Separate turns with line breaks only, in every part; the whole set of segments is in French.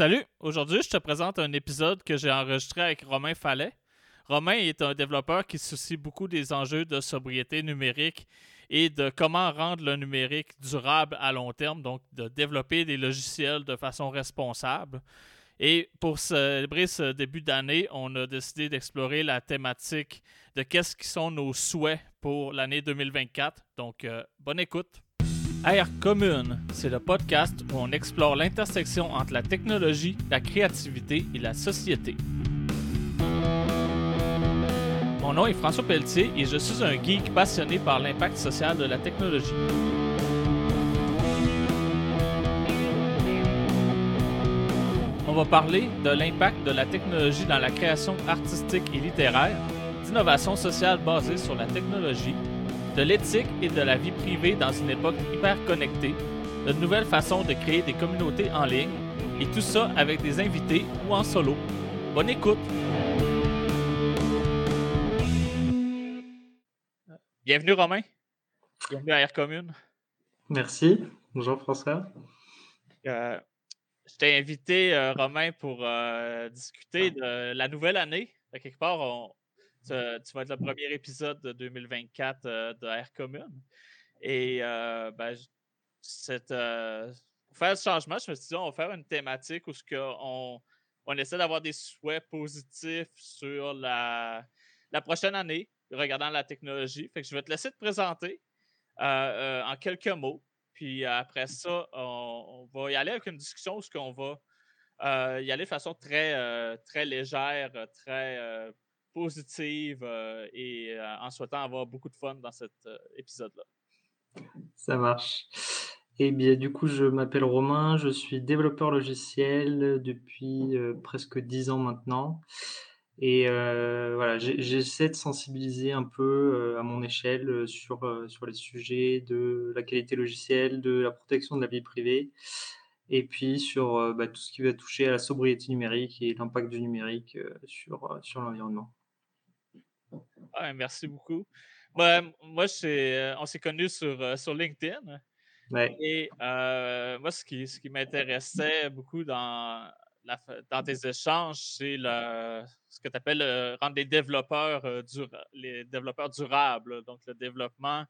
Salut, aujourd'hui je te présente un épisode que j'ai enregistré avec Romain Fallet. Romain est un développeur qui se soucie beaucoup des enjeux de sobriété numérique et de comment rendre le numérique durable à long terme, donc de développer des logiciels de façon responsable. Et pour célébrer ce début d'année, on a décidé d'explorer la thématique de qu'est-ce qui sont nos souhaits pour l'année 2024. Donc, euh, bonne écoute. Air Commune, c'est le podcast où on explore l'intersection entre la technologie, la créativité et la société. Mon nom est François Pelletier et je suis un geek passionné par l'impact social de la technologie. On va parler de l'impact de la technologie dans la création artistique et littéraire, d'innovation sociale basée sur la technologie, de l'éthique et de la vie privée dans une époque hyper connectée, de nouvelles façons de créer des communautés en ligne, et tout ça avec des invités ou en solo. Bonne écoute! Bienvenue Romain. Bienvenue à Air Commune.
Merci. Bonjour François.
Euh, je t'ai invité, euh, Romain, pour euh, discuter de la nouvelle année. À quelque part, on, tu, vas être le premier épisode de 2024 de Air Commune. Et ben, pour faire ce changement, je me suis dit, on va faire une thématique où on, on essaie d'avoir des souhaits positifs sur la, la prochaine année, regardant la technologie. Fait que je vais te laisser te présenter en quelques mots. Puis après ça, on, va y aller avec une discussion où on va euh, y aller de façon très, euh, très légère, très euh, positive et en souhaitant avoir beaucoup de fun dans cet épisode-là.
Ça marche. Eh bien, du coup, je m'appelle Romain, je suis développeur logiciel depuis presque dix ans maintenant. Et euh, voilà, j'essaie de sensibiliser un peu euh, à mon échelle euh, sur, sur les sujets de la qualité logicielle, de la protection de la vie privée, et puis sur bah, tout ce qui va toucher à la sobriété numérique et l'impact du numérique sur, sur l'environnement.
Merci beaucoup. moi, on s'est connus sur, sur LinkedIn. Et moi, ce qui, ce qui m'intéressait beaucoup dans, dans tes échanges, c'est ce que tu appelles euh, rendre des développeurs, euh, les développeurs durables, donc le développement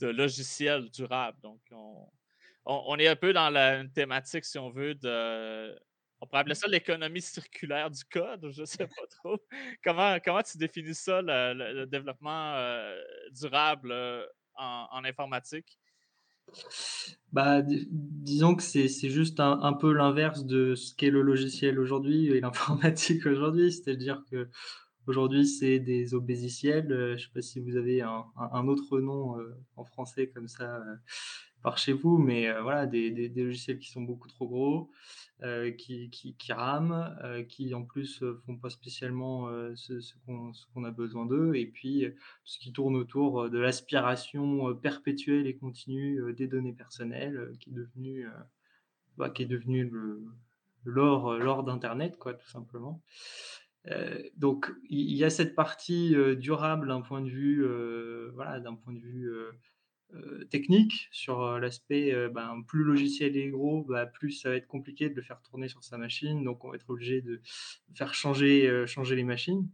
de logiciels durables. Donc, on, est un peu dans la, une thématique, si on veut, de. On pourrait appeler ça l'économie circulaire du code, je ne sais pas trop. comment, comment tu définis ça, le, développement euh, durable en informatique?
Bah, disons que c'est juste un, peu l'inverse de ce qu'est le logiciel aujourd'hui et l'informatique aujourd'hui. C'est-à-dire que aujourd'hui, c'est des obésiciels. Euh, je ne sais pas si vous avez un, autre nom euh, en français comme ça euh, par chez vous, mais voilà, des, logiciels qui sont beaucoup trop gros, qui, qui, qui, rament, qui en plus font pas spécialement ce, qu'on a besoin d'eux, et puis tout ce qui tourne autour de l'aspiration perpétuelle et continue des données personnelles, qui est devenu, bah, qui est devenu l'or d'Internet, quoi, tout simplement. donc il y, a cette partie durable d'un point de vue, voilà, d'un point de vue euh, technique sur euh, l'aspect euh, ben, plus le logiciel est gros, bah, plus ça va être compliqué de le faire tourner sur sa machine. Donc on va être obligé de faire changer, changer les machines.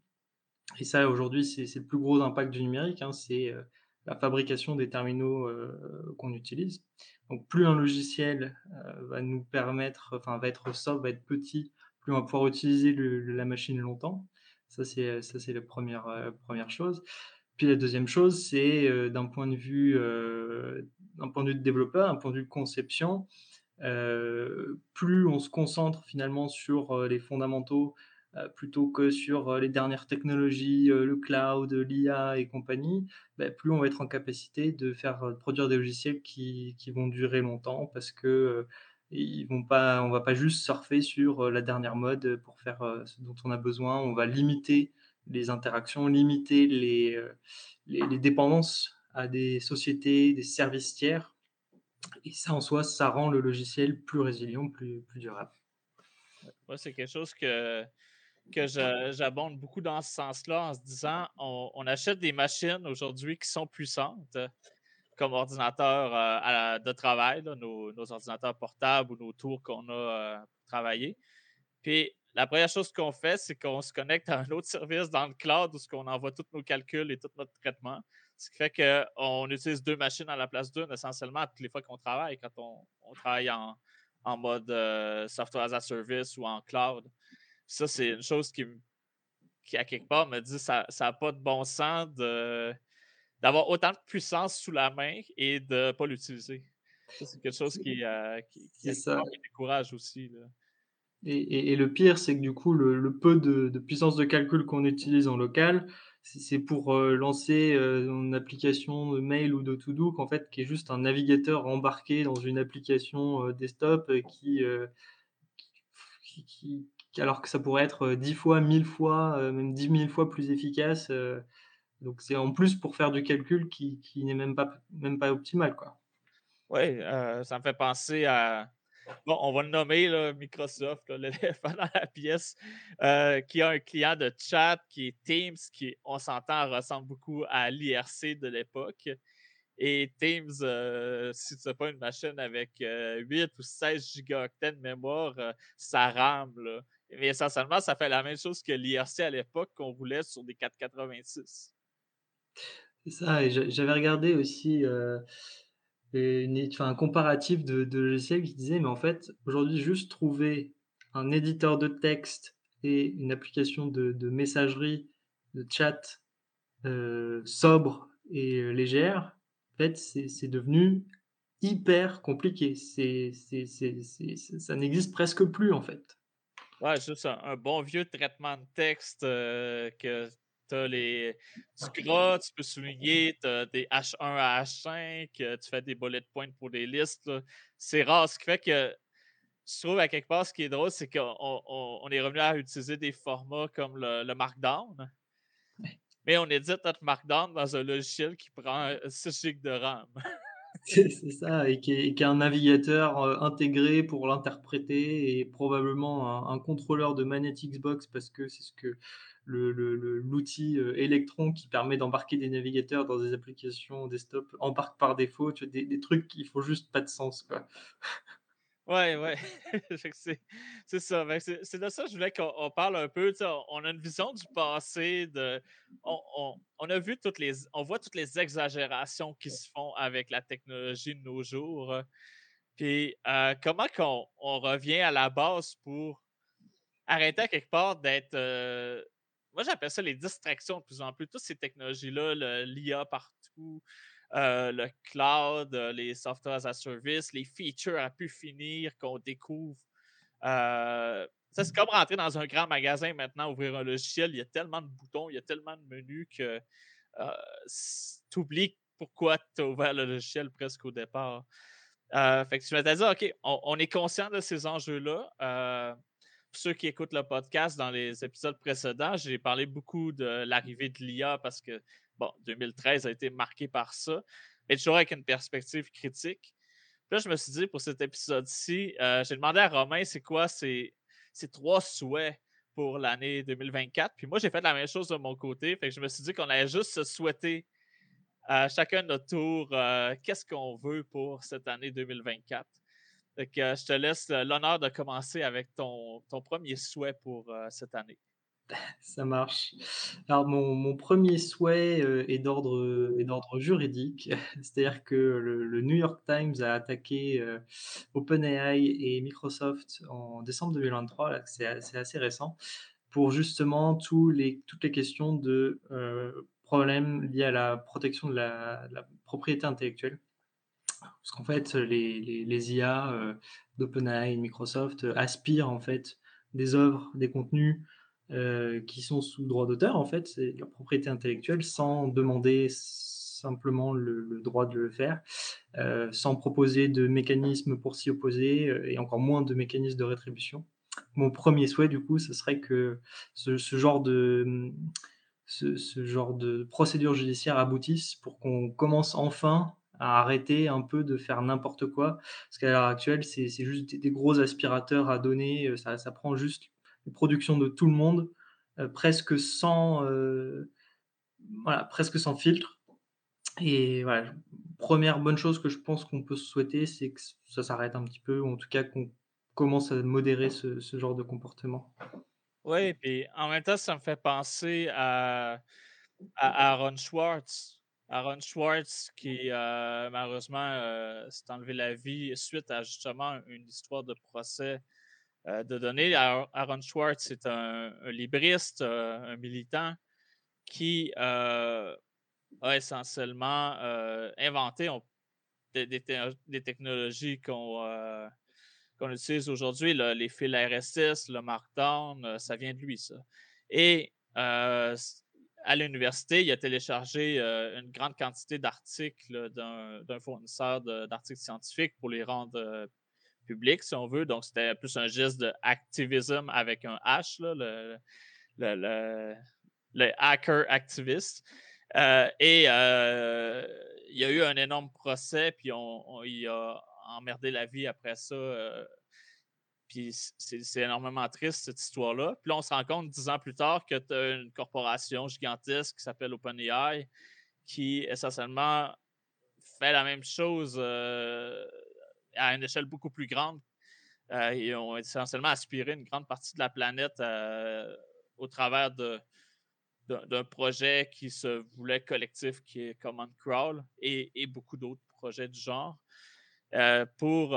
Et ça, aujourd'hui, c'est le plus gros impact du numérique. Hein, c'est la fabrication des terminaux qu'on utilise. Donc plus un logiciel va nous permettre, enfin va être sobre, va être petit, plus on va pouvoir utiliser la machine longtemps. Ça, c'est la première, première chose. Puis la deuxième chose, c'est euh, d'un point de vue euh, d'un point de vue de développeur, un point de vue de conception, euh, plus on se concentre finalement sur les fondamentaux plutôt que sur les dernières technologies, le cloud, l'IA et compagnie, bah, plus on va être en capacité de faire produire des logiciels qui, qui vont durer longtemps parce que ils vont pas, on va pas juste surfer sur la dernière mode pour faire ce dont on a besoin. On va limiter les interactions, limiter euh, les, les, dépendances à des sociétés, des services tiers. Et ça, en soi, ça rend le logiciel plus résilient, plus, plus durable.
C'est quelque chose que, que j'abonde beaucoup dans ce sens-là en se disant on, achète des machines aujourd'hui qui sont puissantes. comme ordinateur de travail, nos, ordinateurs portables ou nos tours qu'on a pour travailler. Puis la première chose qu'on fait, c'est qu'on se connecte à un autre service dans le cloud où on envoie tous nos calculs et tout notre traitement. Ce qui fait qu'on utilise deux machines à la place d'une essentiellement toutes les fois qu'on travaille, quand on, travaille en, mode software as a service ou en cloud. Ça, c'est une chose qui, qui, à quelque part, me dit ça n'a pas de bon sens d'avoir autant de puissance sous la main et de ne pas l'utiliser. C'est quelque chose qui, euh, qui, décourage aussi.
Et, le pire, c'est que du coup, le, peu de, puissance de calcul qu'on utilise en local, c'est pour euh, lancer euh, une application de mail ou de to-do, qu'en fait, qui est juste un navigateur embarqué dans une application desktop qui, alors que ça pourrait être 10 fois, 1000 fois, euh, même 10 000 fois plus efficace. Euh, donc c'est en plus pour faire du calcul qui, n'est même pas, même pas optimal.
Oui, euh, ça me fait penser à. On va le nommer Microsoft, l'éléphant dans la pièce, qui a un client de chat qui est Teams, qui, on s'entend, ressemble beaucoup à l'IRC de l'époque. Et Teams, si tu n'as pas une machine avec 8 ou 16 gigaoctets de mémoire, ça rame. Mais essentiellement, ça fait la même chose que l'IRC à l'époque qu'on roulait sur des 486.
C'est ça, j'avais regardé aussi euh, un comparatif de, logiciels qui disait, mais en fait, aujourd'hui, juste trouver un éditeur de texte et une application de, messagerie, de chat euh, sobre et euh, légère, en fait, c'est devenu hyper compliqué. Ça n'existe presque plus, en fait.
Ouais, juste un, un, bon vieux traitement de texte euh, que tu as les. Tu gras, tu peux souligner, tu as des H1 à H5, euh, tu fais des bullet points pour des listes. C'est rare. Ce qui fait que je trouve à quelque part, ce qui est drôle, c'est qu'on on, est revenu à utiliser des formats comme le, Markdown. Mais on édite notre Markdown dans un logiciel qui prend 6 GB de RAM.
C'est ça, et qui, a un navigateur euh, intégré pour l'interpréter et probablement un, contrôleur de Magnetic Xbox parce que c'est ce que l'outil euh, Electron qui permet d'embarquer des navigateurs dans des applications desktop embarque par défaut. Tu des, des, trucs qui font juste pas de sens. Quoi.
Ouais, ouais. c'est ça. C'est de ça que je voulais qu'on parle un peu. On a une vision du passé. De, on, a vu toutes les. On voit toutes les exagérations qui se font avec la technologie de nos jours. Puis euh, comment qu'on on revient à la base pour arrêter quelque part d'être. Euh, moi, j'appelle ça les distractions de plus en plus. Toutes ces technologies-là, l'IA partout, euh, le cloud, euh, les software as a service, les features à pu finir qu'on découvre. Euh, ça, c'est comme rentrer dans un grand magasin maintenant, ouvrir un logiciel. Il y a tellement de boutons, il y a tellement de menus que tu oublies pourquoi tu as ouvert le logiciel presque au départ. fait que tu m'as dit, OK, on, est conscient de ces enjeux-là. Pour ceux qui écoutent le podcast dans les épisodes précédents, j'ai parlé beaucoup de l'arrivée de l'IA parce que bon, 2013 a été marqué par ça, mais toujours avec une perspective critique. Puis là, je me suis dit, pour cet épisode-ci, euh, j'ai demandé à Romain c'est quoi ses, trois souhaits pour l'année 2024. Puis moi, j'ai fait la même chose de mon côté. Fait que je me suis dit qu'on allait juste se souhaiter à chacun notre tour euh, qu'est-ce qu'on veut pour cette année 2024. Que euh, je te laisse l'honneur de commencer avec ton, ton premier souhait pour cette année.
Ça marche. Alors mon, premier souhait euh, est d'ordre juridique, c'est-à-dire que le, New York Times a attaqué euh, OpenAI et Microsoft en décembre 2023, c'est assez récent, pour justement tous les, toutes les questions de euh, problèmes liés à la protection de la, propriété intellectuelle. Parce qu'en fait, les, IA d'OpenAI et Microsoft aspirent en fait des œuvres, des contenus euh, qui sont sous droit d'auteur, en fait, c'est leur propriété intellectuelle, sans demander simplement le, droit de le faire, euh, sans proposer de mécanisme pour s'y opposer, euh, et encore moins de mécanisme de rétribution. Mon premier souhait, du coup, ce serait que ce, genre de... Ce, genre de procédure judiciaire aboutisse pour qu'on commence enfin à arrêter un peu de faire n'importe quoi. Parce qu'à l'heure actuelle, c'est juste des, gros aspirateurs à donner. Ça, ça prend juste production de tout le monde, euh, presque sans, euh, voilà, presque sans filtre. Et voilà, première bonne chose que je pense qu'on peut souhaiter, c'est que ça s'arrête un petit peu ou en tout cas qu'on commence à modérer ce ce genre de comportement.
Oui, puis en même temps, ça me fait penser à à Aaron Schwartz. Aaron Schwartz qui, euh, malheureusement, euh, s'est enlevé la vie suite à justement une histoire de procès euh, de données. Aaron Schwartz est un, libriste, un militant qui a essentiellement inventé des, technologies qu'on utilise aujourd'hui, les fils RSS, le Markdown, ça vient de lui, ça. Et à l'université, il a téléchargé euh, une grande quantité d'articles d'un fournisseur d'articles scientifiques pour les rendre euh, publics, si on veut. Donc, c'était plus un geste d'activisme avec un H, le, hacker activiste. Euh, et il y a eu un énorme procès, puis on, il a emmerdé la vie après ça puis c'est énormément triste, cette histoire-là. Puis là, on se rend compte dix ans plus tard que tu as une corporation gigantesque qui s'appelle OpenAI qui essentiellement fait la même chose euh, à une échelle beaucoup plus grande. Euh, ils ont essentiellement aspiré une grande partie de la planète euh, au travers d'un projet qui se voulait collectif, qui est Common Crawl, et, et beaucoup d'autres projets du genre, pour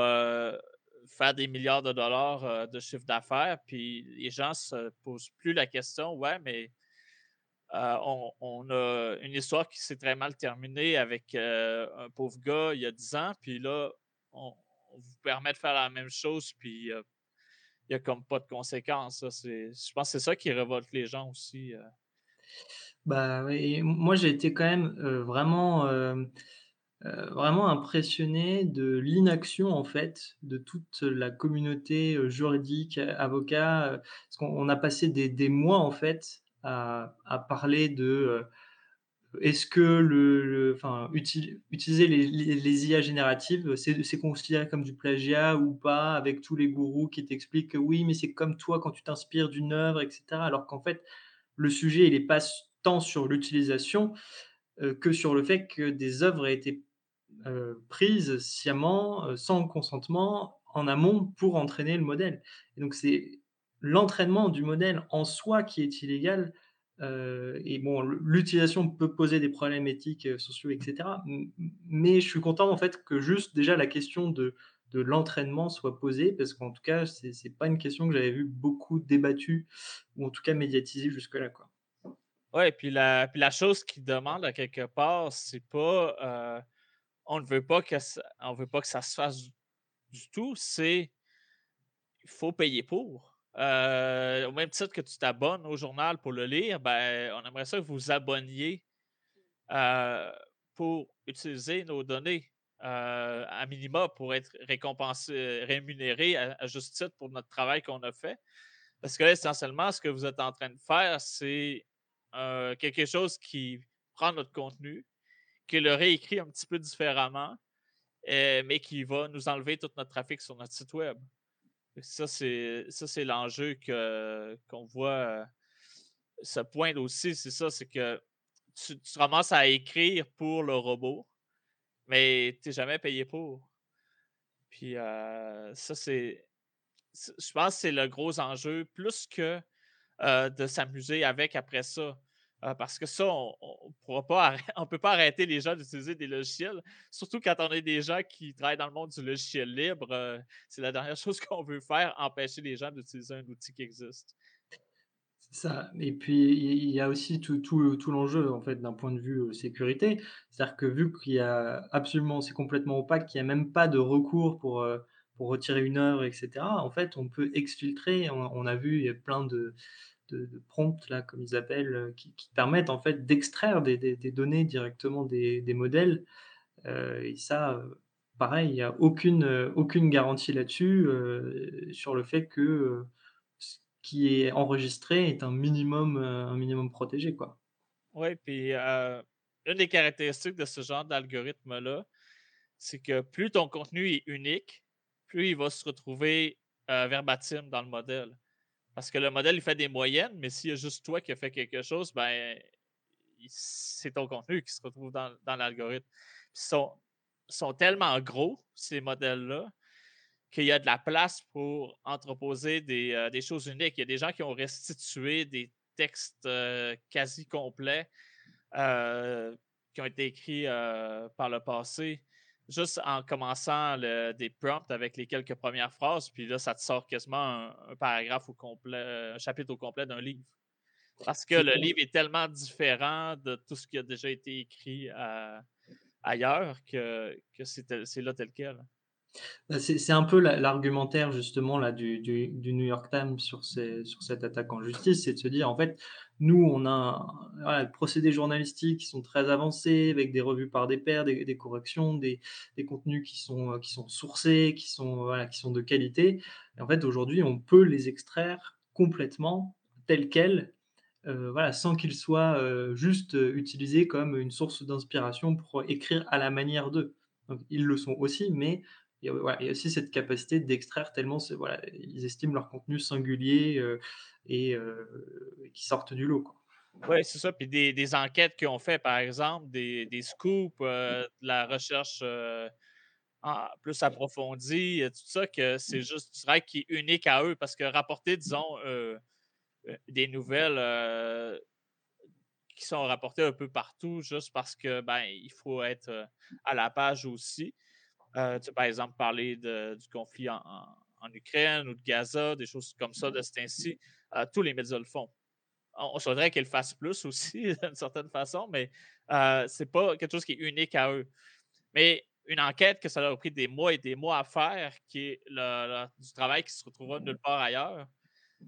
faire des milliards de dollars euh, de chiffre d'affaires, puis les gens se posent plus la question, ouais, mais euh, on, a une histoire qui s'est très mal terminée avec euh, un pauvre gars il y a 10 ans, puis là, on, vous permet de faire la même chose, puis il n'y a comme pas de conséquences. Je pense que c'est ça qui révolte les gens aussi.
Bah, moi j'ai été quand même vraiment euh, vraiment impressionné de l'inaction, en fait, de toute la communauté, euh, juridique, avocat, euh, parce qu'on a passé des mois, en fait, à parler de, est-ce que le enfin, utiliser les IA génératives, c'est considéré comme du plagiat ou pas? Avec tous les gourous qui t'expliquent que oui, mais c'est comme toi quand tu t'inspires d'une œuvre et cetera. Alors qu'en fait, le sujet, il est pas tant sur l'utilisation, que sur le fait que des œuvres aient été euh, prise sciemment, euh, sans consentement, en amont pour entraîner le modèle. Et donc c'est l'entraînement du modèle en soi qui est illégal. Euh, et bon, l'utilisation peut poser des problèmes éthiques, sociaux, etc. Mais je suis content en fait que juste déjà la question de, de l'entraînement soit posée, parce qu'en tout cas, c'est n'est pas une question que j'avais vu beaucoup débattue, ou en tout cas médiatisée jusque-là. Quoi.
Ouais, et puis la, puis la chose qui demande à quelque part, c'est pas on ne veut pas que ça, on veut pas que ça se fasse du, tout, c'est il faut payer pour. Euh, au même titre que tu t'abonnes au journal pour le lire, ben, on aimerait ça que vous vous abonniez euh, pour utiliser nos données euh, à minima pour être récompensé, rémunéré à, juste titre pour notre travail qu'on a fait. Parce que essentiellement, ce que vous êtes en train de faire, c'est quelque chose qui prend notre contenu, qui le réécrit un petit peu différemment, euh, mais qui va nous enlever tout notre trafic sur notre site web. Ça, c'est l'enjeu qu'on voit euh, point aussi, c'est ça, c'est que tu, tu commences à écrire pour le robot, mais tu n'es jamais payé pour. Puis euh, ça, c'est. Je pense que c'est le gros enjeu, plus que de s'amuser avec après ça. Euh, parce que ça, on ne peut pas arrêter les gens d'utiliser des logiciels, surtout quand on est des gens qui travaillent dans le monde du logiciel libre. Euh, c'est la dernière chose qu'on veut faire, empêcher les gens d'utiliser un outil qui existe.
C'est ça. Et puis, il y a aussi tout, tout, tout l'enjeu, en fait, d'un point de vue euh, sécurité. C'est-à-dire que vu qu'il y a absolument, c'est complètement opaque, qu'il n'y a même pas de recours pour, pour retirer une œuvre, etc., en fait, on peut exfiltrer. on a vu, il y a plein de de, prompts, là, comme ils appellent, euh, qui, permettent en fait d'extraire des, données directement des, modèles. Euh, et ça, euh, pareil, il n'y a aucune, aucune garantie là-dessus sur le fait que ce qui est enregistré est un minimum, un minimum protégé.
Oui, puis une des caractéristiques de ce genre d'algorithme-là, c'est que plus ton contenu est unique, plus il va se retrouver verbatim dans le modèle. Parce que le modèle, il fait des moyennes, mais s'il y a juste toi qui as fait quelque chose, ben, c'est ton contenu qui se retrouve dans, l'algorithme. Ils sont, tellement gros, ces modèles-là, qu'il y a de la place pour entreposer des, des, choses uniques. Il y a des gens qui ont restitué des textes quasi complets qui ont été écrits par le passé juste en commençant des prompts avec les quelques premières phrases, puis là, ça te sort quasiment un, paragraphe au complet, un chapitre au complet d'un livre. Parce que le livre est tellement différent de tout ce qui a déjà été écrit ailleurs que, que c'est là tel quel.
Bah, c'est un peu l'argumentaire justement là du, du, New York Times sur, ces, sur cette attaque en justice, c'est de se dire en fait, nous on a voilà, procédés journalistiques qui sont très avancés avec des revues par des pairs, des, corrections, des, des, contenus qui sont, qui sont sourcés, qui sont, voilà, qui sont de qualité. Et en fait aujourd'hui on peut les extraire complètement tels quels euh, voilà, sans qu'ils soient euh, juste utilisés comme une source d'inspiration pour écrire à la manière d'eux. Ils le sont aussi, mais il y, a, aussi cette capacité d'extraire tellement voilà, ils estiment leur contenu singulier euh, et euh, qui sortent du lot.
Oui, c'est ça. Puis des, enquêtes qu'ils ont fait, par exemple, des, scoops, euh, de la recherche plus approfondie, tout ça, que c'est juste du travail qui est unique à eux. Parce que rapporter, disons, des nouvelles qui sont rapportées un peu partout, juste parce que ben, il faut être à la page aussi. Euh, tu par exemple, parler du conflit en, Ukraine ou de Gaza, des choses comme ça de ce temps-ci. Euh, tous les médias le font. On, souhaiterait qu'ils le fassent plus aussi, d'une certaine façon, mais euh, ce n'est pas quelque chose qui est unique à eux. Mais une enquête que ça leur a pris des mois et des mois à faire, qui est du travail qui se retrouvera nulle part ailleurs,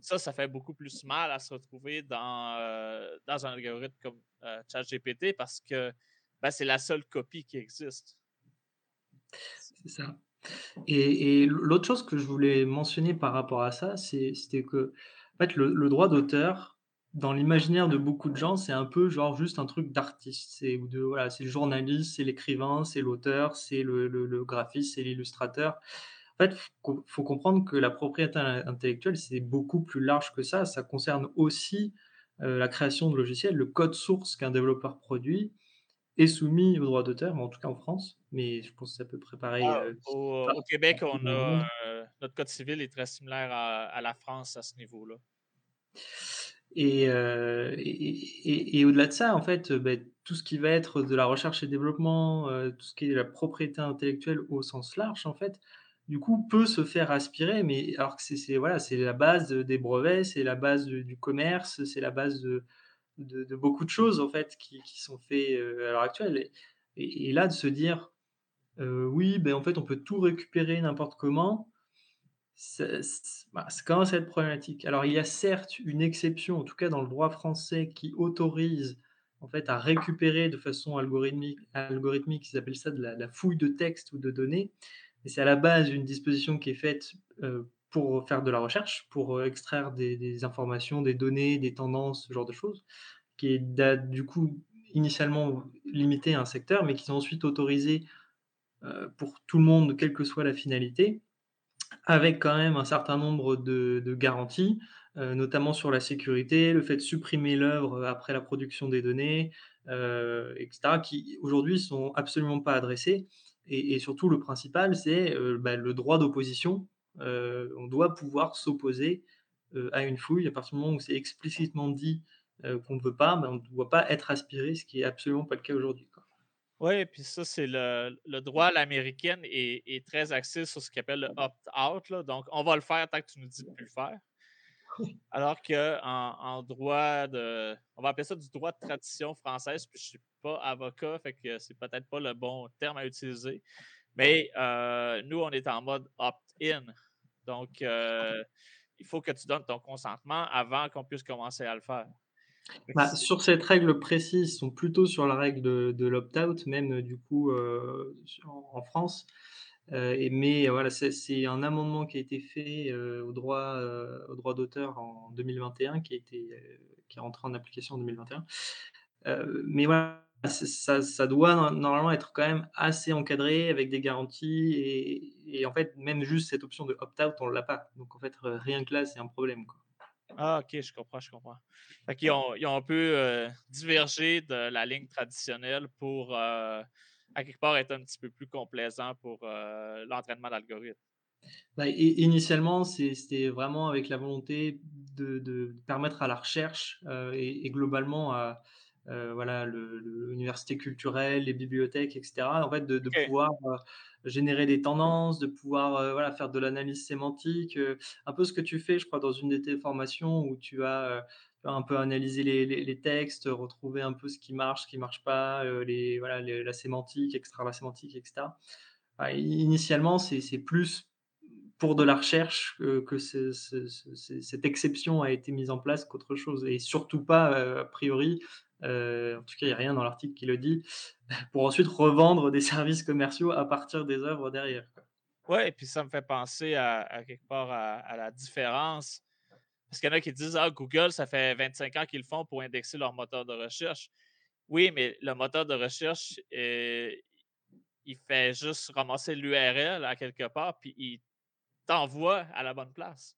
ça, ça fait beaucoup plus mal à se retrouver dans, dans un algorithme comme ChatGPT parce que ben, c'est la seule copie qui existe.
C'est ça. Et, l'autre chose que je voulais mentionner par rapport à ça, c'était que en fait, le, droit d'auteur, dans l'imaginaire de beaucoup de gens, c'est un peu genre juste un truc d'artiste. C'est voilà, le journaliste, c'est l'écrivain, c'est l'auteur, c'est le, graphiste, c'est l'illustrateur. En fait, il faut comprendre que la propriété intellectuelle, c'est beaucoup plus large que ça. Ça concerne aussi euh, la création de logiciels, le code source qu'un développeur produit est soumis au droit d'auteur, en tout cas en France, mais je pense que c'est à peu près pareil. Ah,
euh, au, Québec, on a, euh, notre code civil est très similaire à, la France à ce niveau-là.
Euh, et, et, au-delà de ça, en fait, ben, tout ce qui va être de la recherche et développement, tout ce qui est la propriété intellectuelle au sens large, en fait, du coup, peut se faire aspirer, mais alors que c'est voilà, c'est la base des brevets, c'est la base du commerce, c'est la base de, de, beaucoup de choses en fait qui, sont faites euh, à l'heure actuelle. Et, là, de se dire, euh, oui, ben, en fait, on peut tout récupérer n'importe comment, bah, ça, commence à être problématique. Alors, il y a certes une exception, en tout cas dans le droit français, qui autorise en fait à récupérer de façon algorithmique, algorithmique ils appellent ça de la, fouille de texte ou de données. Et c'est à la base une disposition qui est faite euh, pour faire de la recherche, pour euh, extraire des, informations, des données, des tendances, ce genre de choses, qui est du coup initialement limité à un secteur, mais qui sont ensuite autorisés euh, pour tout le monde, quelle que soit la finalité, avec quand même un certain nombre de, garanties, euh, notamment sur la sécurité, le fait de supprimer l'œuvre après la production des données, etc., qui aujourd'hui sont absolument pas adressés. Et, surtout, le principal, c'est bah, le droit d'opposition euh, on doit pouvoir s'opposer euh, à une fouille à partir du moment où c'est explicitement dit euh, qu'on ne veut pas, mais on ne doit pas être aspiré, ce qui est absolument pas le cas aujourd'hui.
Oui, et puis ça, c'est le, droit à l'américaine est, très axé sur ce qu'on appelle le opt-out. Donc, on va le faire tant que tu nous dis de plus le faire. Alors qu'en en droit de. On va appeler ça du droit de tradition française, puis je ne suis pas avocat, fait que c'est peut-être pas le bon terme à utiliser. Mais nous, on est en mode Donc, euh, il faut que tu donnes ton consentement avant qu'on puisse commencer à le faire.
Bah, sur cette règle précise, ils sont plutôt sur la règle de, l'opt-out, même du coup euh, en, France. Euh, mais voilà, c'est un amendement qui a été fait au droit, au droit d'auteur en 2021, qui a été qui est rentré en application en 2021. mais voilà, ça, doit normalement être quand même assez encadré avec des garanties et, en fait même juste cette option de opt-out on l'a pas donc en fait rien que là c'est un problème quoi.
Ah, ok, je comprends, je comprends. Fait ont, ils ont un peu divergé de la ligne traditionnelle pour, à quelque part, être un petit peu plus complaisant pour l'entraînement d'algorithmes.
Bah, initialement, c'était vraiment avec la volonté de, permettre à la recherche et, globalement à voilà, l'université culturelle, les bibliothèques, etc., en fait, de, pouvoir générer des tendances, de pouvoir voilà, faire de l'analyse sémantique, un peu ce que tu fais, je crois, dans une de tes formations où tu vas un peu analyser les, textes, retrouver un peu ce qui marche, ce qui marche pas, les, voilà, la sémantique, extraire la sémantique, etc. Bah, initialement, c'est plus pour de la recherche que cette exception a été mise en place qu'autre chose. Et surtout pas, a priori, en tout cas, il n'y a rien dans l'article qui le dit, pour ensuite revendre des services commerciaux à partir des œuvres derrière.
Oui, et puis ça me fait penser à, quelque part à, la différence. Parce qu'il y en a qui disent Ah, Google, ça fait 25 ans qu'ils le font pour indexer leur moteur de recherche. Oui, mais le moteur de recherche, il fait juste ramasser l'URL à quelque part, puis il t'envoie à la bonne place.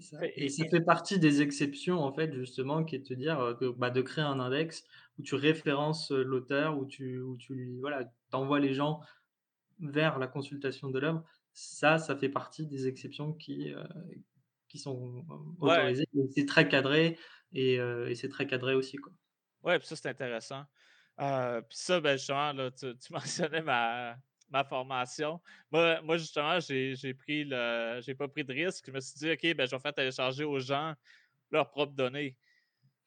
Ça. Et, ça fait partie des exceptions, en fait, justement, qui est de te dire que, bah, de créer un index où tu références l'auteur, où tu, où tu voilà, envoies les gens vers la consultation de l'œuvre. Ça, ça fait partie des exceptions qui, qui sont autorisées. C'est très cadré et, et c'est très cadré aussi. Quoi.
Ouais, puis ça, c'est intéressant. puis ça, ben, justement, là, tu, tu mentionnais ma, ma formation. Moi, justement, j'ai pris le. J'ai pas pris de risque. Je me suis dit, OK, ben, je vais faire télécharger aux gens leurs propres données.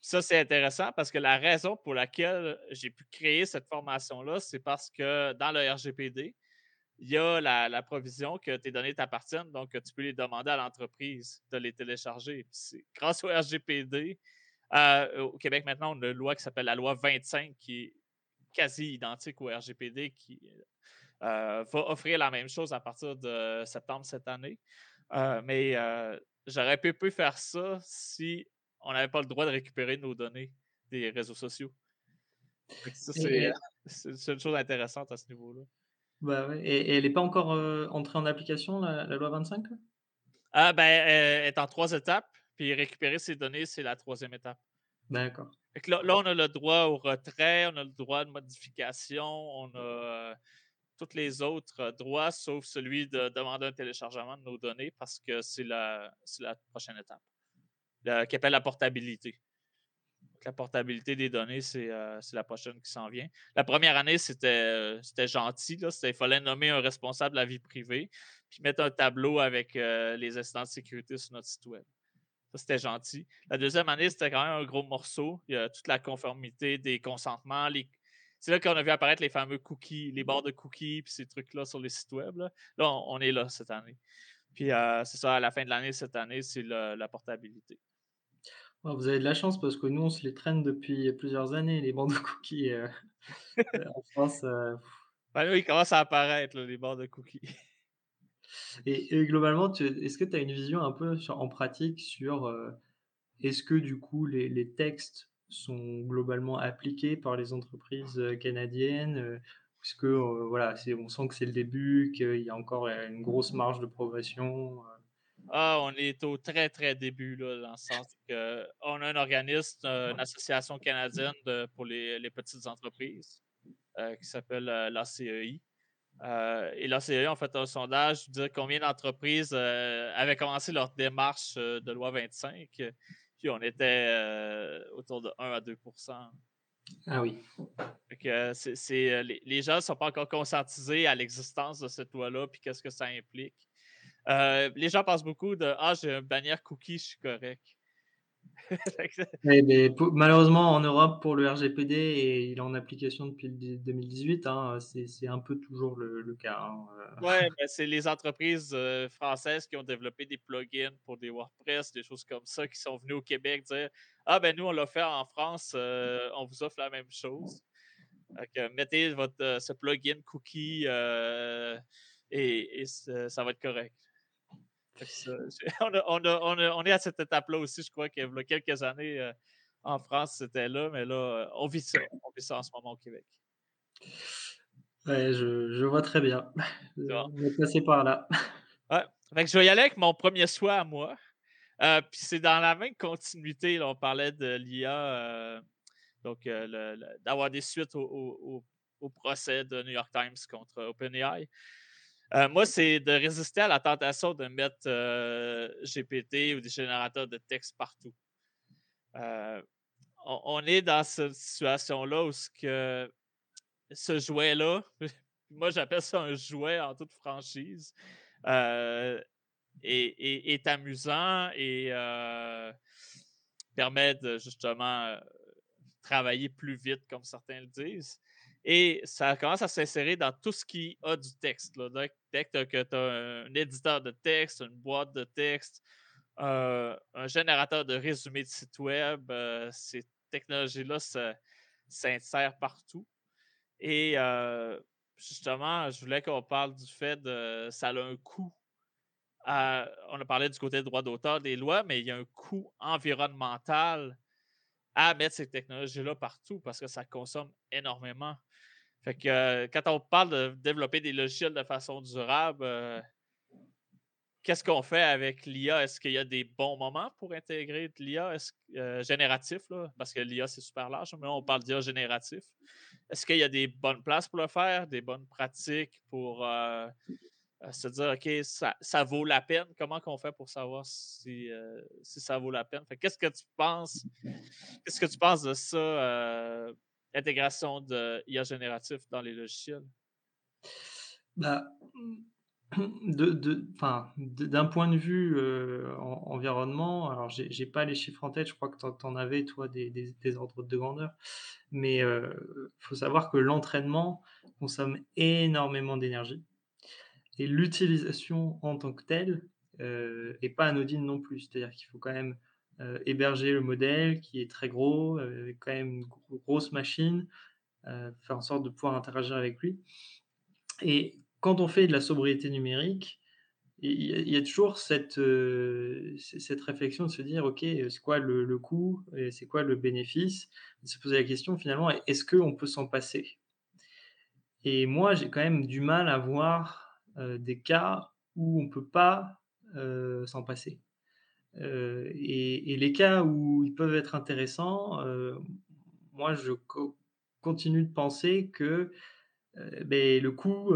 Ça, c'est intéressant parce que la raison pour laquelle j'ai pu créer cette formation-là, c'est parce que dans le RGPD, il y a la, provision que tes données t'appartiennent, donc tu peux les demander à l'entreprise de les télécharger. Grâce au RGPD, euh, au Québec maintenant, on a une loi qui s'appelle la loi 25 qui est quasi identique au RGPD, qui va offrir la même chose à partir de septembre cette année. Euh, mais euh, j'aurais pu, pu faire ça si on n'avait pas le droit de récupérer nos données des réseaux sociaux. c'est une chose intéressante à ce niveau-là.
Bah et, elle n'est pas encore entrée en application, la, loi 25?
Ah, ben, elle est en trois étapes, puis récupérer ces données, c'est la troisième étape.
D'accord.
Là, là, on a le droit au retrait, on a le droit de modification, on a tous les autres euh, droits, sauf celui de demander un téléchargement de nos données parce que c'est la, la prochaine étape, qui appelle la portabilité. la portabilité des données, euh, c'est la prochaine qui s'en vient. La première année, c'était euh, gentil. il fallait nommer un responsable de la vie privée, puis mettre un tableau avec les instants de sécurité sur notre site web. Ça, c'était gentil. La deuxième année, c'était quand même un gros morceau. Il y a toute la conformité des consentements, les, c'est là qu'on a vu apparaître les fameux cookies, les barres de cookies, puis ces trucs-là sur les sites web. Là, on, est là cette année. Puis euh, c'est ça, à la fin de l'année, cette année, c'est la portabilité.
vous avez de la chance parce que nous, on se les traîne depuis plusieurs années, les barres de cookies euh, euh, en France.
Ben, oui, ils commencent à apparaître, les barres de cookies?
Et, globalement, est-ce que tu as une vision un peu en pratique sur est-ce que du coup les, les textes sont globalement appliqués par les entreprises canadiennes puisque voilà, on sent que c'est le début, qu'il y a encore une grosse marge de progression.
Ah, on est au très, très début, dans le sens qu'on a un organisme, une association canadienne pour les, petites entreprises qui s'appelle l'ACEI. et l'ACEI a fait un sondage, dire combien d'entreprises avaient commencé leur démarche de loi 25 on était euh, autour de 1 à 2%
Ah oui.
Euh, euh, les, gens ne sont pas encore conscientisés à l'existence de cette loi-là, puis qu'est-ce que ça implique. les gens pensent beaucoup de Ah, j'ai une bannière cookie, je suis correct.
malheureusement, en Europe, pour le RGPD, et il est en application depuis 2018, hein, c'est un peu toujours le, cas. Hein,
euh. Oui, ben, c'est les entreprises euh, françaises qui ont développé des plugins pour des WordPress, des choses comme ça, qui sont venues au Québec dire Ah, ben nous, on l'a fait en France, euh, on vous offre la même chose. mettez votre, ce plugin cookie et, ça va être correct. On, est à cette étape-là aussi, je crois qu'il y a quelques années euh, en France, c'était là, mais là, euh, on vit ça. On vit ça en ce moment au Québec.
Ouais, je, vois très bien. On est passé par là.
Ouais. je vais y aller avec mon premier choix à moi. Euh, puis c'est dans la même continuité, on parlait de l'IA, donc d'avoir des suites au, procès de New York Times contre OpenAI. Moi, c'est de résister à la tentation de mettre GPT ou des générateurs de texte partout. On, est dans cette situation-là où ce, jouet-là, moi j'appelle ça un jouet en toute franchise, est, amusant et permet de justement travailler plus vite, comme certains le disent. Et ça commence à s'insérer dans tout ce qui a du texte. Dès que tu as un, éditeur de texte, une boîte de texte, un générateur de résumé de site web, ces technologies-là s'insèrent partout. Et justement, je voulais qu'on parle du fait de ça a un coût. on a parlé du côté droit d'auteur des lois, mais il y a un coût environnemental à mettre ces technologies-là partout parce que ça consomme énormément. Fait que euh, quand on parle de développer des logiciels de façon durable, euh, qu'est-ce qu'on fait avec l'IA? Est-ce qu'il y a des bons moments pour intégrer de l'IA euh, génératif? Parce que l'IA, c'est super large, mais on parle d'IA génératif. Est-ce qu'il y a des bonnes places pour le faire, des bonnes pratiques pour se dire, OK, ça, vaut la peine? Comment qu'on fait pour savoir si, euh, ça vaut la peine? qu'est-ce que tu penses? Qu'est-ce que tu penses de ça, euh, intégration de IA génératif dans les logiciels?
Bah, d'un point de vue euh, environnement, alors j'ai, n'ai pas les chiffres en tête, je crois que tu en avais, toi, des, des, ordres de grandeur, mais il faut savoir que l'entraînement consomme énormément d'énergie et l'utilisation en tant que telle euh, pas anodine non plus. C'est-à-dire qu'il faut quand même euh, héberger le modèle qui est très gros, euh, avec quand même une grosse machine, faire en sorte de pouvoir interagir avec lui. Et quand on fait de la sobriété numérique, il y, a toujours cette, cette réflexion de se dire, OK, c'est quoi le, coût et c'est quoi le bénéfice? De se poser la question finalement, est-ce qu'on peut s'en passer? Et moi, j'ai quand même du mal à voir euh, des cas où on ne peut pas euh, s'en passer. Euh, et, les cas où ils peuvent être intéressants, moi je continue de penser que ben, le coût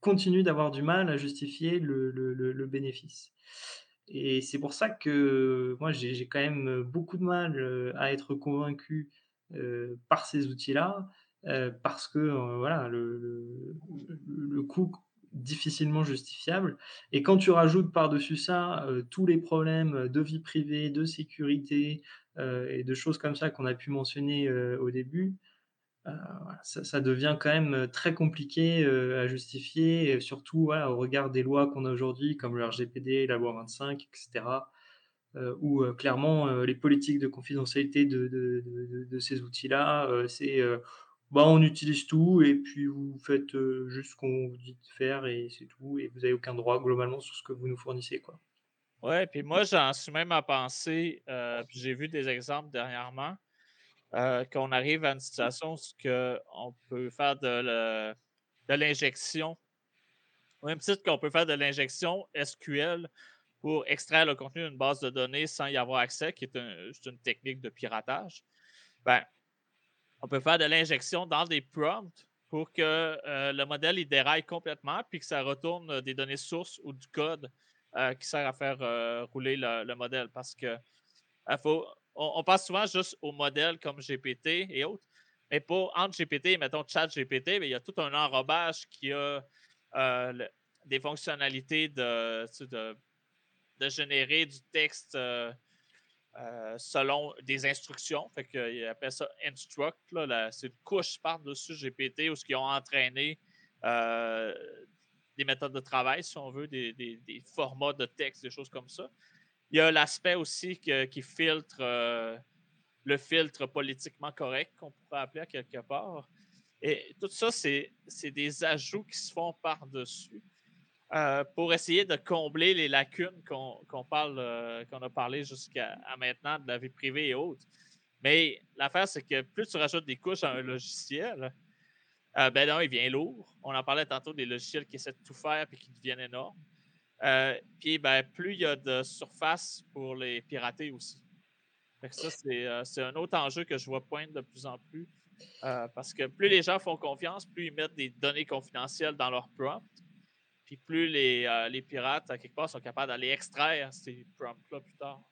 continue d'avoir du mal à justifier le, bénéfice. Et c'est pour ça que moi j'ai quand même beaucoup de mal à être convaincu par ces outils-là, parce que voilà, le, coût difficilement justifiable. Et quand tu rajoutes par-dessus ça euh, tous les problèmes de vie privée, de sécurité euh, et de choses comme ça qu'on a pu mentionner euh, au début, ça, devient quand même très compliqué à justifier, surtout au regard des lois qu'on a aujourd'hui, comme le RGPD, la loi 25, etc. où clairement les politiques de confidentialité de, de ces outils-là, c'est bah, on utilise tout et puis vous faites juste ce qu'on vous dit de faire et c'est tout. Et vous n'avez aucun droit globalement sur ce que vous nous fournissez. Quoi.
Ouais, puis moi, j'en suis même à penser, puis j'ai vu des exemples dernièrement, qu'on arrive à une situation où on peut faire de, l'injection, au même titre qu'on peut faire de l'injection SQL pour extraire le contenu d'une base de données sans y avoir accès, qui est juste une technique de piratage. Ben, on peut faire de l'injection dans des prompts pour que euh, le modèle il déraille complètement puis que ça retourne euh, des données sources ou du code euh, qui sert à faire rouler le, modèle. Parce que faut, on, passe souvent juste au modèle comme GPT et autres. Mais pour entre GPT mettons chat GPT, il y a tout un enrobage qui a des fonctionnalités de, de, de, générer du texte euh, selon des instructions. Fait qu'il appelle ça instruct. c'est une couche par-dessus GPT où ils ont entraîné euh, des méthodes de travail, si on veut, des, formats de texte, des choses comme ça. Il y a l'aspect aussi qui filtre euh, le filtre politiquement correct, qu'on pourrait appeler à quelque part. Et tout ça, c'est des ajouts qui se font par-dessus. Euh, pour essayer de combler les lacunes qu'on parle, euh, qu'on a parlé jusqu'à maintenant de la vie privée et autres. Mais l'affaire, c'est que plus tu rajoutes des couches à un logiciel, euh, ben non, il vient lourd. On en parlait tantôt des logiciels qui essaient de tout faire et qui deviennent énormes. puis ben, plus il y a de surface pour les pirater aussi. ça, c'est un autre enjeu que je vois poindre de plus en plus. parce que plus les gens font confiance, plus ils mettent des données confidentielles dans leur prompt. Puis plus les, les pirates, à quelque part, sont capables d'aller extraire ces prompts-là plus tard.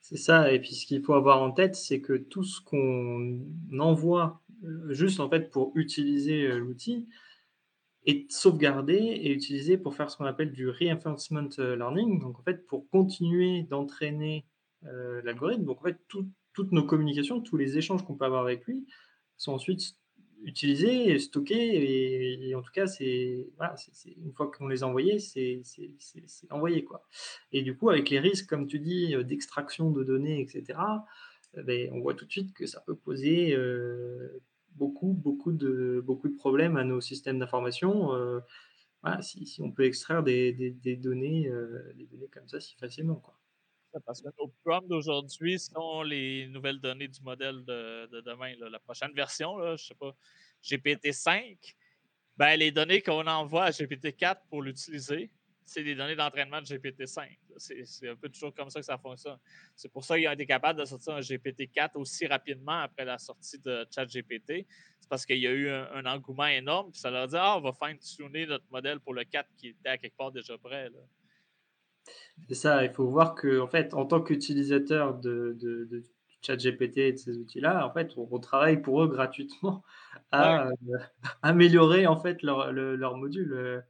C'est ça. Et puis ce qu'il faut avoir en tête, c'est que tout ce qu'on envoie juste en fait pour utiliser l'outil est sauvegardé et utilisé pour faire ce qu'on appelle du reinforcement learning. Donc en fait, pour continuer d'entraîner l'algorithme. Donc en fait, toutes nos communications, tous les échanges qu'on peut avoir avec lui sont ensuite utilisés, et stockés, et, en tout cas, c'est une fois qu'on les a envoyés, c'est envoyé. Quoi. Et du coup, avec les risques, comme tu dis, euh, d'extraction de données, etc., euh, ben, on voit tout de suite que ça peut poser euh, beaucoup, beaucoup de, beaucoup de problèmes à nos systèmes d'information. si, on peut extraire des, des, données, des données comme ça si facilement. Quoi.
Parce que nos prompts d'aujourd'hui sont les nouvelles données du modèle de, demain. La prochaine version, je ne sais pas, GPT-5, ben, les données qu'on envoie à GPT-4 pour l'utiliser, c'est des données d'entraînement de GPT-5. C'est un peu toujours comme ça que ça fonctionne. C'est pour ça qu'ils ont été capables de sortir un GPT-4 aussi rapidement après la sortie de ChatGPT. C'est parce qu'il y a eu un, engouement énorme, puis ça leur dit Ah, on va fine-tuner notre modèle pour le 4 qui était à quelque part déjà prêt.
C'est ça, il faut voir que, en fait, en tant qu'utilisateur de, de, de ChatGPT et de ces outils-là, en fait, on, travaille pour eux gratuitement à euh, améliorer en fait leur, leur, module. Euh,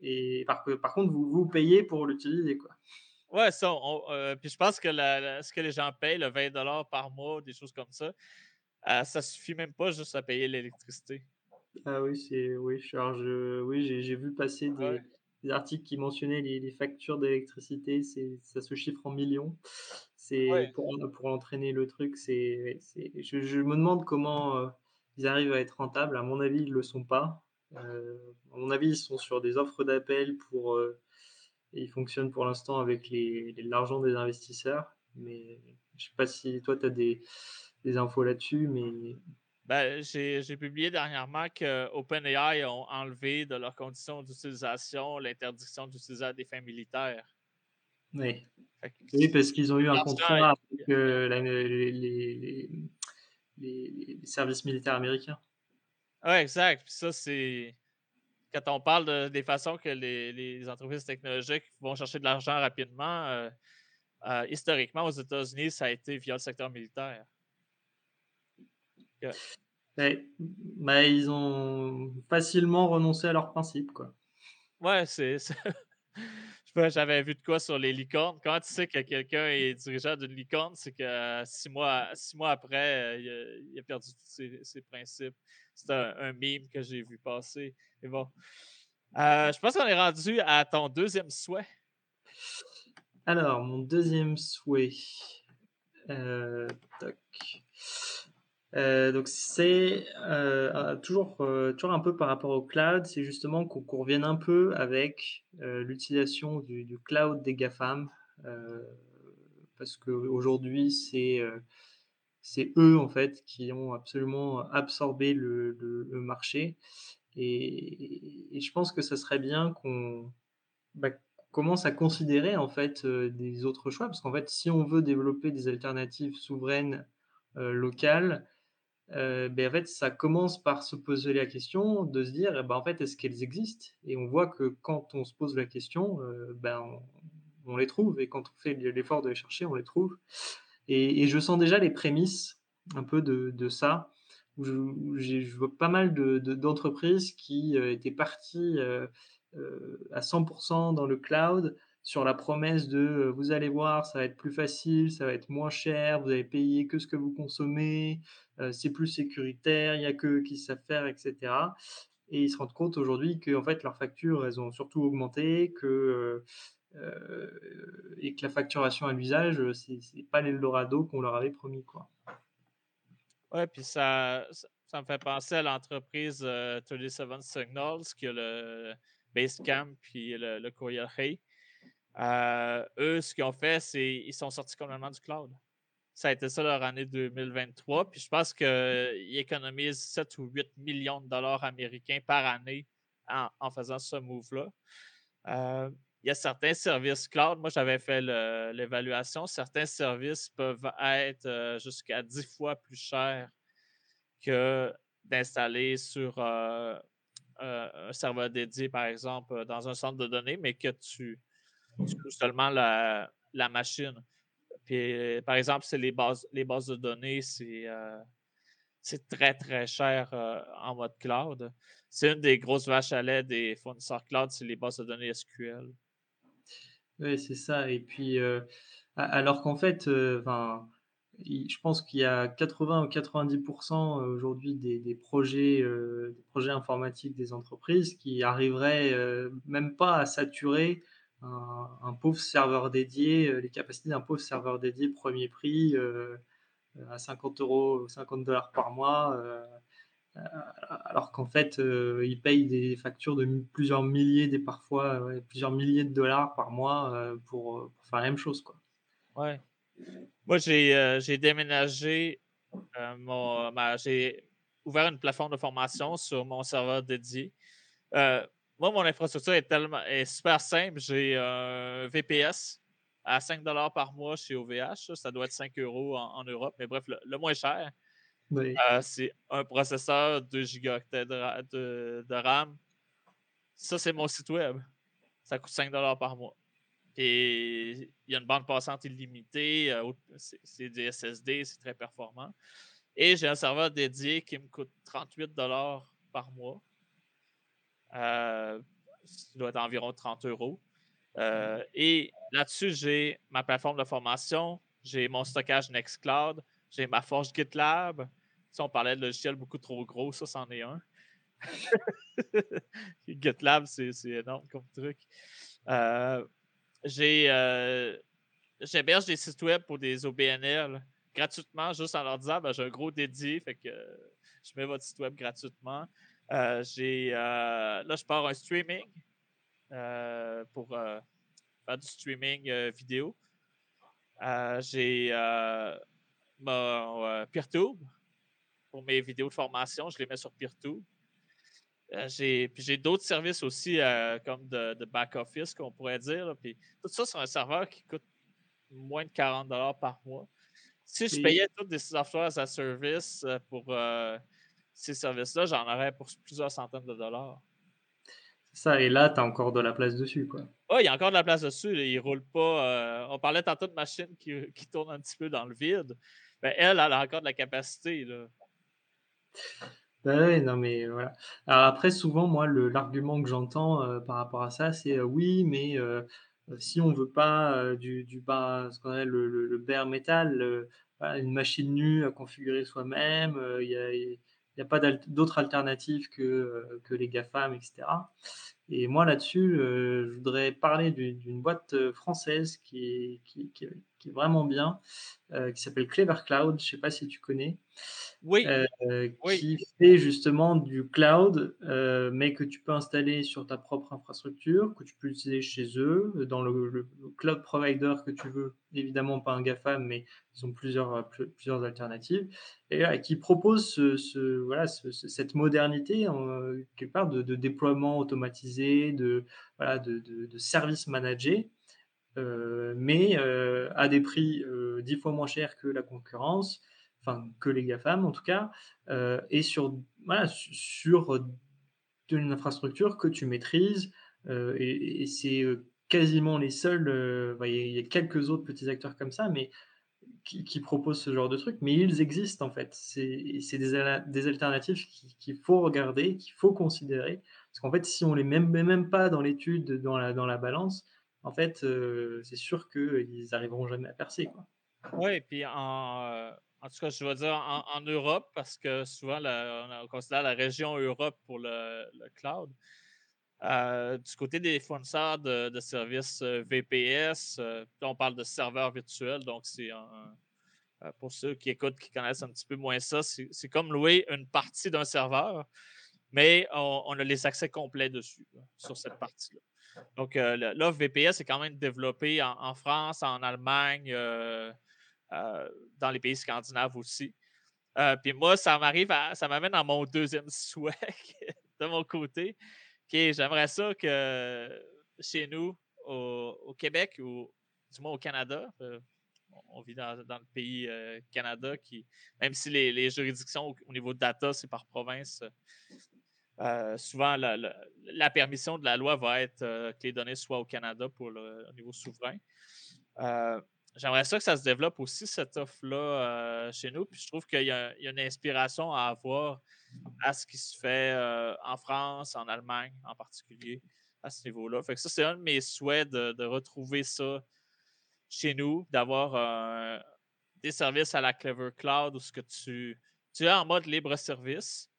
et par, par contre, vous, vous payez pour l'utiliser, quoi.
Ouais, ça. Euh, puis je pense que ce que les gens payent, le 20 par mois, des choses comme ça, ça suffit même pas juste à payer l'électricité.
Ah oui, c'est oui, charge. oui, j'ai vu passer des, des articles qui mentionnaient les, factures d'électricité, ça se chiffre en millions. C'est pour, pour, entraîner le truc, c'est, je, je, me demande comment euh, ils arrivent à être rentables. À mon avis, ils ne le sont pas. Euh, à mon avis, ils sont sur des offres d'appel pour euh, et ils fonctionnent pour l'instant avec les, l'argent des investisseurs. Mais je ne sais pas si toi, tu as des, des infos là-dessus, mais
ben, j'ai publié dernièrement que OpenAI ont enlevé de leurs conditions d'utilisation l'interdiction d'utiliser des fins militaires.
Oui, oui parce qu'ils ont eu un contrat avec euh, les, les, services militaires américains.
Oui, exact. Puis ça, c'est quand on parle des façons que les, entreprises technologiques vont chercher de l'argent rapidement, euh, euh, historiquement, aux États-Unis, ça a été via le secteur militaire.
Ils ont facilement renoncé à leurs principes, quoi.
Ouais, c'est. J'avais vu de quoi sur les licornes. Quand tu sais que quelqu'un est dirigeant d'une licorne, c'est que six mois, six mois après, il a, perdu tous ses, principes. C'est un, meme que j'ai vu passer. Et bon. Euh, je pense qu'on est rendu à ton deuxième souhait.
Alors, mon deuxième souhait. Euh, euh, donc c'est euh, toujours, euh, toujours un peu par rapport au cloud, c'est justement qu'on revienne un peu avec l'utilisation du, cloud des GAFAM, parce qu'aujourd'hui c'est c'est eux en fait qui ont absolument absorbé le, marché, et, et, je pense que ça serait bien qu'on bah, commence à considérer en fait des autres choix, parce qu'en fait si on veut développer des alternatives souveraines locales, euh, ben, en fait, ça commence par se poser la question de se dire, eh ben, en fait, est-ce qu'elles existent? Et on voit que quand on se pose la question, euh, ben, on, les trouve. Et quand on fait l'effort de les chercher, on les trouve. Et, je sens déjà les prémices un peu de, ça. Je, vois pas mal d'entreprises qui euh, étaient parties à 100% dans le cloud sur la promesse de vous allez voir, ça va être plus facile, ça va être moins cher, vous allez payer que ce que vous consommez, c'est plus sécuritaire, il n'y a que qui savent faire, etc. Et ils se rendent compte aujourd'hui que en fait, leurs factures, elles ont surtout augmenté, que, et que la facturation à l'usage, c'est n'est pas l'Eldorado qu'on leur avait promis. Quoi.
Ouais, puis ça, ça, me fait penser à l'entreprise 37 Signals, qui a le Basecamp puis le, le Courier Hey. Eux, ce qu'ils ont fait, c'est qu'ils sont sortis complètement du cloud. Ça a été ça leur année 2023. Puis je pense qu'ils économisent 7 ou 8 millions de dollars américains par année en, faisant ce move-là. Euh, il y a certains services cloud. Moi, j'avais fait l'évaluation. Certains services peuvent être jusqu'à 10 fois plus chers que d'installer sur un serveur dédié, par exemple, dans un centre de données, mais que tu seulement la, la machine. Puis, par exemple, c'est les bases, les bases de données, c'est c'est très, très cher euh, en mode cloud. C'est une des grosses vaches à lait des fournisseurs cloud, c'est les bases de données SQL.
Oui, c'est ça. Et puis, euh, alors qu'en fait, euh, je pense qu'il y a 80 ou 90% aujourd'hui des, projets, des projets informatiques des entreprises qui arriveraient même pas à saturer un, pauvre serveur dédié, les capacités d'un pauvre serveur dédié premier prix à 50 euros, 50 dollars par mois, euh, euh, alors qu'en fait, euh, ils payent des factures de plusieurs milliers, des parfois plusieurs milliers de dollars par mois pour, faire la même chose. Quoi.
Ouais. Moi, j'ai déménagé, j'ai ouvert une plateforme de formation sur mon serveur dédié. Moi, mon infrastructure est tellement est super simple. J'ai un VPS à 5 par mois chez OVH. Ça, doit être 5 euros en, Europe. Mais bref, le, moins cher, euh, c'est un processeur 2 gigaoctets de, RAM. Ça, c'est mon site web. Ça coûte 5 par mois. Et il y a une bande passante illimitée. Euh, c'est des SSD, c'est très performant. Et j'ai un serveur dédié qui me coûte 38 par mois. Euh, ça doit être environ 30 euros. Euh, et là-dessus, j'ai ma plateforme de formation, j'ai mon stockage Nextcloud, j'ai ma forge GitLab. Si on parlait de logiciels beaucoup trop gros, ça, c'en est un. GitLab, c'est énorme comme truc. Euh, euh, j'héberge des sites web pour des OBNL gratuitement, juste en leur disant ben, j'ai un gros dédié, fait que je mets votre site web gratuitement. J'ai là, je pars un streaming. Euh, pour euh, faire du streaming euh, vidéo. j'ai mon PeerTube pour mes vidéos de formation. Je les mets sur PeerTube. j'ai, puis j'ai d'autres services aussi, comme de, back-office, qu'on pourrait dire. Puis tout ça sur un serveur qui coûte moins de 40 par mois. Si je payais tous des softwares à service pour ces services-là, j'en aurais pour plusieurs centaines de dollars.
Ça, et là, tu as encore de la place dessus, quoi.
Oui, il y a encore de la place dessus. Il ne roule pas. Euh, on parlait tantôt de machine qui, qui, tourne un petit peu dans le vide. Ben, elle, elle a encore de la capacité. Là.
Ben oui, non, mais voilà. Alors après, souvent, moi, l'argument que j'entends euh, par rapport à ça, c'est euh, oui, mais si on ne veut pas du, du bas, ce qu'on appelle le, le, bare metal, une machine nue à configurer soi-même, il y a n'y a pas d'autres alternatives que, euh, que les GAFAM, etc. Et moi, là-dessus, euh, je voudrais parler d'une boîte euh, française qui qui, qui, qui est vraiment bien, euh, qui s'appelle Clever Cloud. Je ne sais pas si tu connais.
Oui.
Euh, qui fait justement du cloud, euh, mais que tu peux installer sur ta propre infrastructure, que tu peux utiliser chez eux, dans le, cloud provider que tu veux. Évidemment, pas un GAFAM, mais ils ont plusieurs, plusieurs alternatives. Et qui propose ce, voilà, cette modernité, quelque part, de, déploiement automatisé, de, voilà, de, de, de services managés. Euh, mais euh, à des prix euh, dix fois moins chers que la concurrence, enfin que les GAFAM en tout cas, et sur, voilà, sur une infrastructure que tu maîtrises. et, c'est quasiment les seuls, il y, a quelques autres petits acteurs comme ça, mais qui, proposent ce genre de truc, mais ils existent en fait. C'est des, des, alternatives qu'il faut regarder, qu'il faut considérer, parce qu'en fait, si on les met même pas dans l'étude, dans la, dans la balance, en fait, euh, c'est sûr qu'ils n'arriveront jamais à percer.
Oui, et puis en, euh, en, tout cas, je vais dire en, Europe, parce que souvent, on, considère la région Europe pour le, cloud. Euh, du côté des fournisseurs de, services VPS, on parle de serveurs virtuels, donc c'est pour ceux qui écoutent, qui connaissent un petit peu moins ça, c'est comme louer une partie d'un serveur, mais on, a les accès complets dessus, sur cette partie-là. Donc, euh, l'offre VPS est quand même développée en, France, en Allemagne, euh, euh, dans les pays scandinaves aussi. puis moi, ça m'arrive ça m'amène à mon deuxième souhait de mon côté, qui j'aimerais ça que chez nous, au, Québec ou du moins au Canada, on vit dans, le pays Canada qui, même si les, juridictions au, niveau de data, c'est par province, souvent la, permission de la loi va être que les données soient au Canada pour le niveau souverain. J'aimerais ça que ça se développe aussi, cette offre-là, chez nous. Puis je trouve qu'il y, a une inspiration à avoir à ce qui se fait en France, en Allemagne en particulier, à ce niveau-là. Fait ça, c'est un de mes souhaits de, retrouver ça chez nous, d'avoir des services à la Clever Cloud où ce que tu, tu es en mode libre service,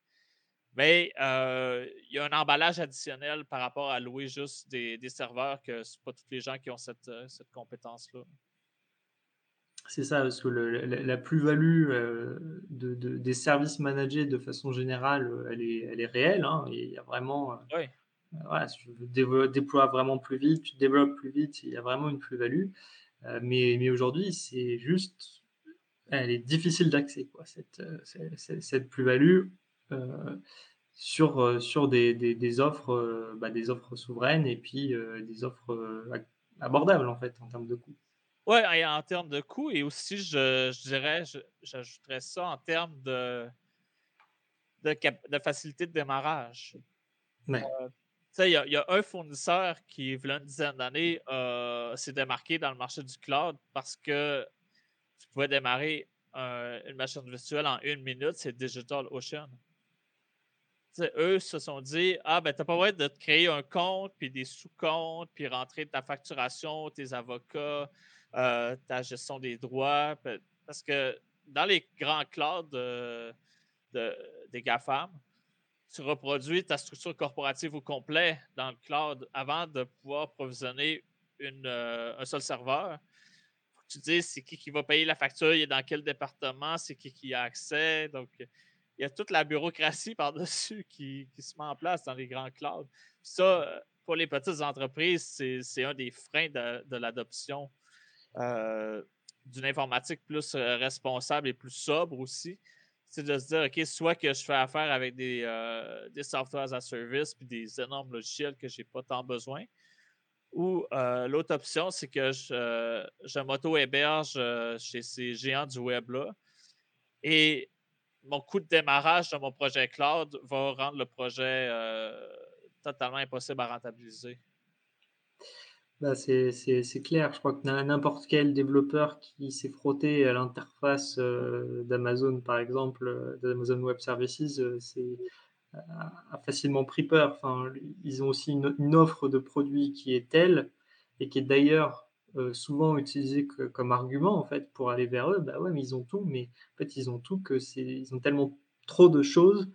mais il y a un emballage additionnel par rapport à louer juste des, serveurs que ce pas tous les gens qui ont cette, cette compétence-là.
C'est ça, parce que la, plus-value euh, de, des services managés de façon générale, euh, elle est, elle est réelle. Hein, il y a vraiment. Euh, voilà, si tu déploies vraiment plus vite, tu développes plus vite, il y a vraiment une plus-value. mais mais aujourd'hui, c'est juste. Elle est difficile d'accès, cette, plus-value. Sur, sur des, des, offres, bah, des offres souveraines et puis des offres abordables en fait en termes de coûts.
Oui, en termes de coût et aussi, je, dirais, j'ajouterais ça en termes de, de, facilité de démarrage. Euh, il y, a un fournisseur qui, il y a une dizaine d'années, s'est démarqué dans le marché du cloud parce que tu pouvais démarrer une machine virtuelle en une minute, c'est Digital Ocean. Eux se sont dit Ah, ben, tu n'as pas besoin de te créer un compte, puis des sous-comptes, puis rentrer ta facturation, tes avocats, euh, ta gestion des droits. Parce que dans les grands clouds de, des GAFAM, tu reproduis ta structure corporative au complet dans le cloud avant de pouvoir provisionner une, euh, un seul serveur. Faut que tu dis c'est qui qui va payer la facture, il est dans quel département, c'est qui qui a accès. Donc, il y a toute la bureaucratie par-dessus qui, se met en place dans les grands clouds. Ça, pour les petites entreprises, c'est un des freins de l'adoption euh, d'une informatique plus euh, responsable et plus sobre aussi. C'est de se dire, OK, soit que je fais affaire avec des, euh, des softwares à service puis des énormes logiciels que je n'ai pas tant besoin. Ou l'autre option, c'est que je, je m'auto-héberge chez ces géants du web-là. Et mon coût de démarrage de mon projet cloud va rendre le projet totalement impossible à rentabiliser.
Bah, c'est clair. Je crois que n'importe quel développeur qui s'est frotté à l'interface euh, d'Amazon, par exemple, euh, d'Amazon Web Services, euh, a facilement pris peur. Enfin, ils ont aussi une, offre de produits qui est telle et qui est d'ailleurs souvent utilisée comme argument en fait pour aller vers eux. Bah ouais, mais ils ont tout, mais en fait ils ont tout que c'est, ils ont tellement trop de choses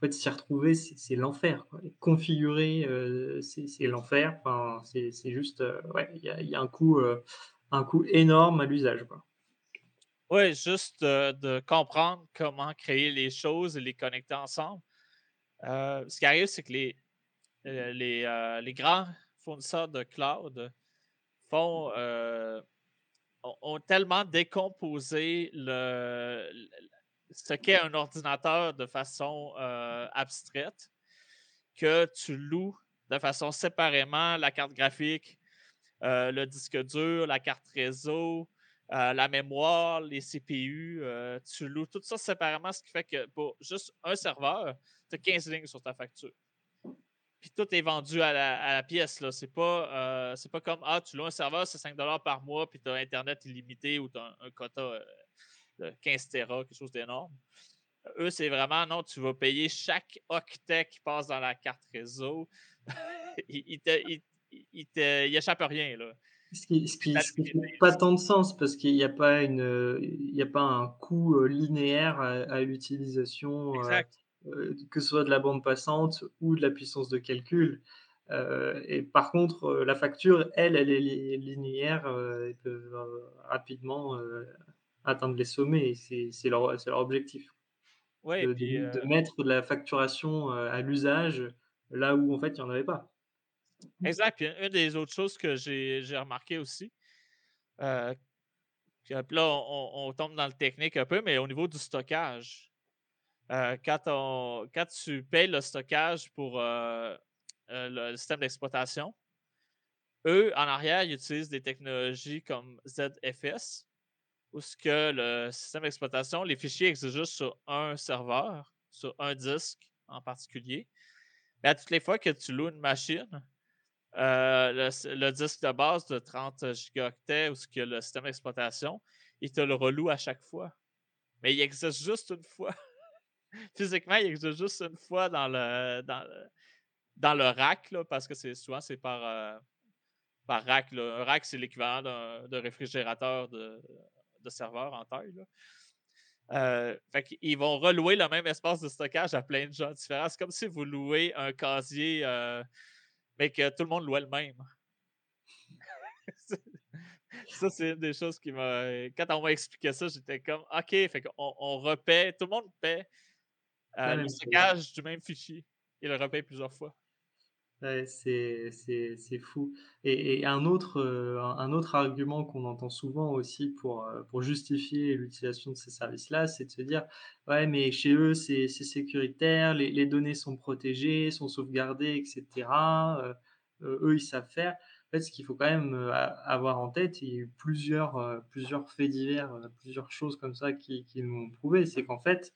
en fait, s'y retrouver, c'est l'enfer. Configurer, euh, c'est l'enfer. Enfin, c'est juste, euh, ouais, il y, a un coût, euh, un coût énorme à l'usage.
Oui, juste de comprendre comment créer les choses et les connecter ensemble. ce qui arrive, c'est que les, les, les, grands fournisseurs de cloud font, ont, tellement décomposé le, ce qu'est un ordinateur de façon euh, abstraite, que tu loues de façon séparément la carte graphique, euh, le disque dur, la carte réseau, euh, la mémoire, les CPU, tu loues tout ça séparément, ce qui fait que pour juste un serveur, tu as 15 lignes sur ta facture. Puis tout est vendu à la, pièce. Ce n'est pas, pas comme Ah, tu loues un serveur, c'est 5 par mois, puis tu as Internet illimité ou tu as un quota 15 Tera, quelque chose d'énorme. Eux, c'est vraiment non, tu vas payer chaque octet qui passe dans la carte réseau. il, il, échappe rien. Là.
Ce qui n'a pas tant de sens parce qu'il n'y a, pas une, il a pas un coût euh, linéaire à, l'utilisation, euh, euh, que ce soit de la bande passante ou de la puissance de calcul. et par contre, la facture, elle, elle est linéaire. et peut rapidement atteindre les sommets. C'est leur, leur, objectif.
Ouais,
de,
de,
euh mettre de la facturation euh, à l'usage là où en fait il n'y en avait pas.
Exact. Puis une des autres choses que j'ai remarqué aussi, euh, là on, tombe dans le technique un peu, mais au niveau du stockage, quand, on, quand tu payes le stockage pour le système d'exploitation, eux, en arrière, ils utilisent des technologies comme ZFS, où ce que le système d'exploitation, les fichiers existent juste sur un serveur, sur un disque en particulier. Mais à toutes les fois que tu loues une machine, euh, le, disque de base de 30 gigaoctets ou ce que le système d'exploitation, il te le reloue à chaque fois. Mais il existe juste une fois. Physiquement, il existe juste une fois dans le, dans dans le rack, parce que c'est souvent c'est par, euh, par rack. Un rack, c'est l'équivalent d'un réfrigérateur de, de, serveur en taille. Euh, ils vont relouer le même espace de stockage à plein de gens différents. C'est comme si vous louez un casier, euh, mais que tout le monde louait le même. ça, c'est une des choses qui m'a. Quand on m'a expliqué ça, j'étais comme OK, fait on repaie, tout le monde paie le stockage du même fichier. Il le repaie plusieurs fois.
Ouais, c'est fou et un autre, euh, un autre argument qu'on entend souvent aussi pour, euh, pour justifier l'utilisation de ces services-là, c'est de se dire: «Ouais, mais chez eux, c'est sécuritaire, les les données sont protégées, sont sauvegardées et euh, eux, ils savent faire». En fait, ce qu'il faut quand même, avoir en tête, il y a eu plusieurs, plusieurs faits divers, plusieurs choses comme ça qui qui l'ont prouvé. C'est qu'en fait,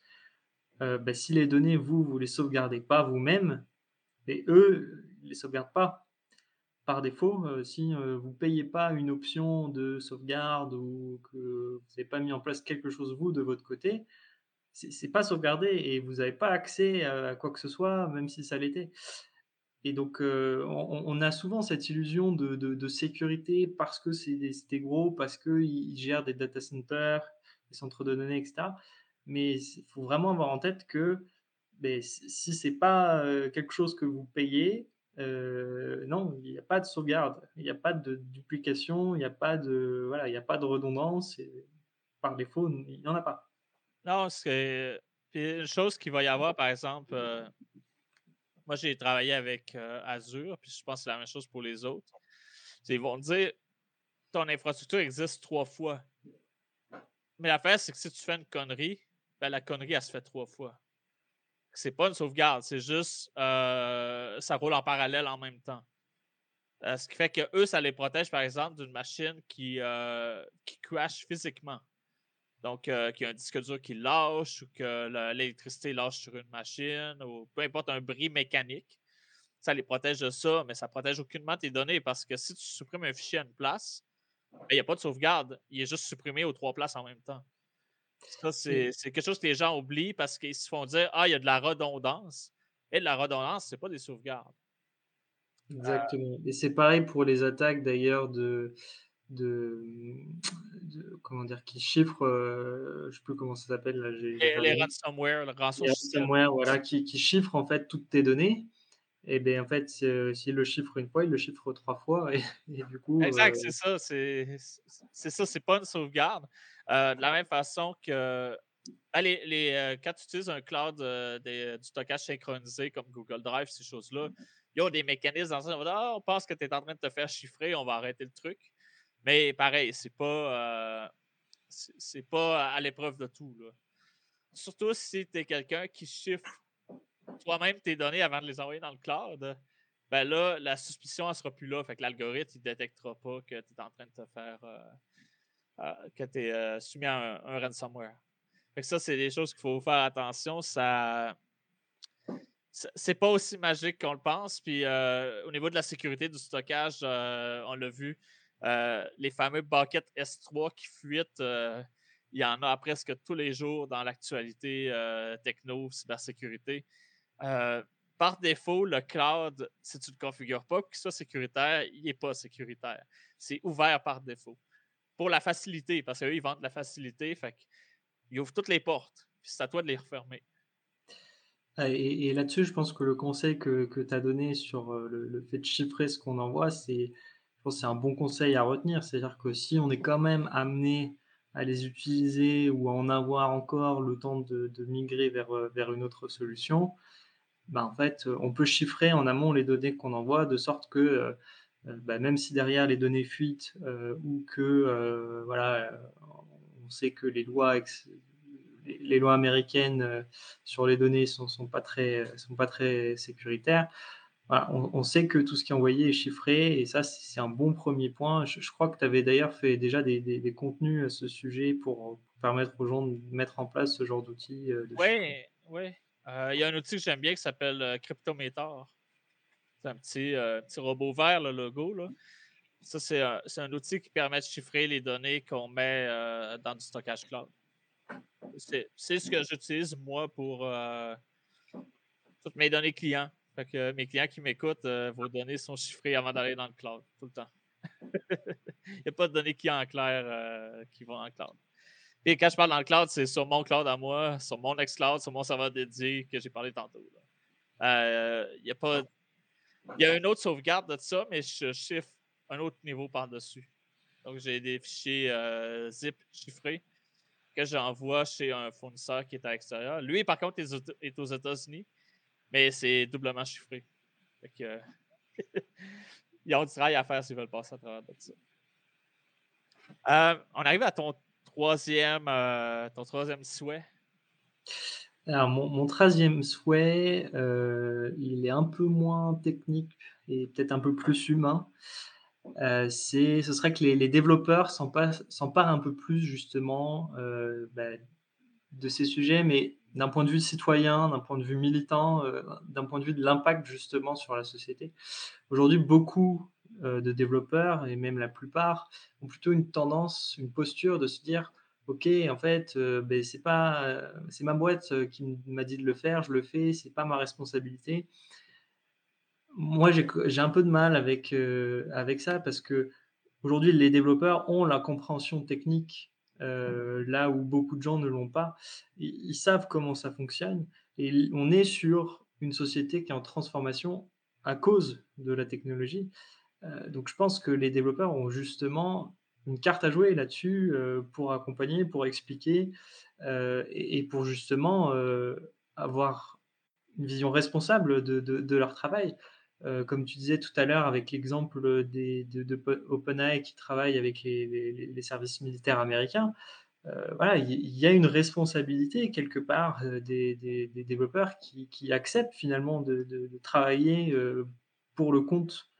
bah, si les données, vous, vous les sauvegardez pas vous-même et eux, ils les sauvegardent pas. Par défaut, euh, si euh, vous payez pas une option de sauvegarde ou que vous n'avez pas mis en place quelque chose vous de votre côté, c'est pas sauvegardé et vous n'avez pas accès à quoi que ce soit, même si ça l'était. Et donc, euh, on, a souvent cette illusion de, sécurité parce que c'est gros, parce qu'ils gèrent des data centers, des centres de données, etc. Mais il faut vraiment avoir en tête que mais si c'est pas quelque chose que vous payez, non, il n'y a pas de sauvegarde, il n'y a pas de duplication, il n'y a pas de voilà, a pas de redondance. Par défaut, il n'y en a pas.
Non, c'est une chose qu'il va y avoir, par exemple, moi j'ai travaillé avec Azure, puis je pense que c'est la même chose pour les autres. Ils vont dire ton infrastructure existe trois fois. Mais l'affaire, c'est que si tu fais une connerie, ben, la connerie, elle se fait trois fois c'est pas une sauvegarde, c'est juste euh, ça roule en parallèle en même temps. Euh, ce qui fait que eux, ça les protège, par exemple, d'une machine qui, euh, qui crash physiquement. Donc, qu'il y a un disque dur qui lâche ou que l'électricité lâche sur une machine ou peu importe un bris mécanique. Ça les protège de ça, mais ça protège aucunement tes données parce que si tu supprimes un fichier à une place, ben, il n'y a pas de sauvegarde. Il est juste supprimé aux trois places en même temps. Ça, c'est quelque chose que les gens oublient parce qu'ils se font dire Ah, il y a de la redondance. Et de la redondance, c'est pas des sauvegardes.
Exactement. Et c'est pareil pour les attaques d'ailleurs de, de, comment dire qui chiffrent euh, je sais plus comment ça s'appelle là
les, ransomware le
ransomware voilà qui, qui chiffrent en fait toutes tes données et bien en fait s'il le chiffre une fois il le chiffre trois fois et, du coup
exact euh, c'est ça c'est ça c'est pas une sauvegarde euh, de la même façon que allez, les, euh, quand tu utilises un cloud euh, du stockage synchronisé comme Google Drive, ces choses-là, il y a des mécanismes dans ça. On, ah, on pense que tu es en train de te faire chiffrer, on va arrêter le truc. Mais pareil, c'est pas, c'est pas à l'épreuve de tout. Surtout si tu es quelqu'un qui chiffre toi-même tes données avant de les envoyer dans le cloud. Ben là, la suspicion ne sera plus là. Fait que l'algorithme ne détectera pas que tu es en train de te faire que tu es euh, soumis à un, ransomware. ça, c'est des choses qu'il faut faire attention. Ça. C'est pas aussi magique qu'on le pense. Puis euh, au niveau de la sécurité du stockage, euh, on l'a vu, les fameux buckets S3 qui fuitent, il y en a presque tous les jours dans l'actualité techno, cybersécurité. par défaut, le cloud, si tu ne le configures pas qu'il soit sécuritaire, il n'est pas sécuritaire. C'est ouvert par défaut pour la facilité, parce qu'eux, ils vendent la facilité, fait qu'ils ouvrent toutes les portes, puis c'est à toi de les refermer.
Ah, et, là-dessus, je pense que le conseil que, que tu as donné sur euh, le, fait de chiffrer ce qu'on envoie, c'est, c'est un bon conseil à retenir. C'est-à-dire que si on est quand même amené à les utiliser ou à en avoir encore le temps de, migrer vers, euh, vers une autre solution, ben en fait, on peut chiffrer en amont les données qu'on envoie de sorte que euh, euh, bah, même si derrière les données fuitent euh, ou que euh, voilà, on sait que les lois les lois américaines sur les données sont, sont pas très sont pas très sécuritaires. on, sait que tout ce qui est envoyé est chiffré et ça, c'est un bon premier point. Je, crois que tu avais d'ailleurs fait déjà des, contenus à ce sujet pour, permettre aux gens de mettre en place ce genre d'outils.
oui, oui. Il y a un outil que j'aime bien qui s'appelle Cryptometer. C'est un petit, petit robot vert, le logo. Là. Ça, c'est un, outil qui permet de chiffrer les données qu'on met dans du stockage cloud. C'est ce que j'utilise, moi, pour toutes mes données clients. Fait que mes clients qui m'écoutent, vos données sont chiffrées avant d'aller dans le cloud, tout le temps. Il n'y a pas de données clients en clair qui vont le cloud. Et quand je parle dans le cloud, c'est sur mon cloud à moi, sur mon ex-cloud, sur mon serveur dédié que j'ai parlé tantôt. Il y a pas. Il y a une autre sauvegarde de ça, mais je chiffre un autre niveau par-dessus. Donc, j'ai des fichiers euh, zip chiffrés que j'envoie chez un fournisseur qui est à l'extérieur. Lui, par contre, est aux États-Unis, mais c'est doublement chiffré. Fait que, ils ont du travail à faire s'ils veulent passer à travers de ça. Euh, on arrive à ton troisième, euh, ton troisième souhait.
Alors, mon, troisième souhait, il est un peu moins technique et peut-être un peu plus humain. Euh, ce serait que les, développeurs s'emparent un peu plus justement euh, bah, de ces sujets, mais d'un point de vue citoyen, d'un point de vue militant, euh, d'un point de vue de l'impact justement sur la société. Aujourd'hui, beaucoup de développeurs, et même la plupart, ont plutôt une tendance, une posture de se dire, OK, en fait, ben, c'est pas, c'est ma boîte qui m'a dit de le faire, je le fais, c'est pas ma responsabilité moi, j'ai un peu de mal avec, avec ça parce que aujourd'hui, les développeurs ont la compréhension technique euh, là où beaucoup de gens ne l'ont pas. Ils, savent comment ça fonctionne et on est sur une société qui est en transformation à cause de la technologie. Donc, je pense que les développeurs ont justement une carte à jouer là-dessus pour accompagner, pour expliquer et, et, pour justement avoir une vision responsable de, de, de leur travail. Euh, comme tu disais tout à l'heure avec l'exemple de, de, OpenAI qui travaille avec les, services militaires américains, euh, voilà, il y, a une responsabilité quelque part euh, des, développeurs qui, acceptent finalement de, travailler pour le compte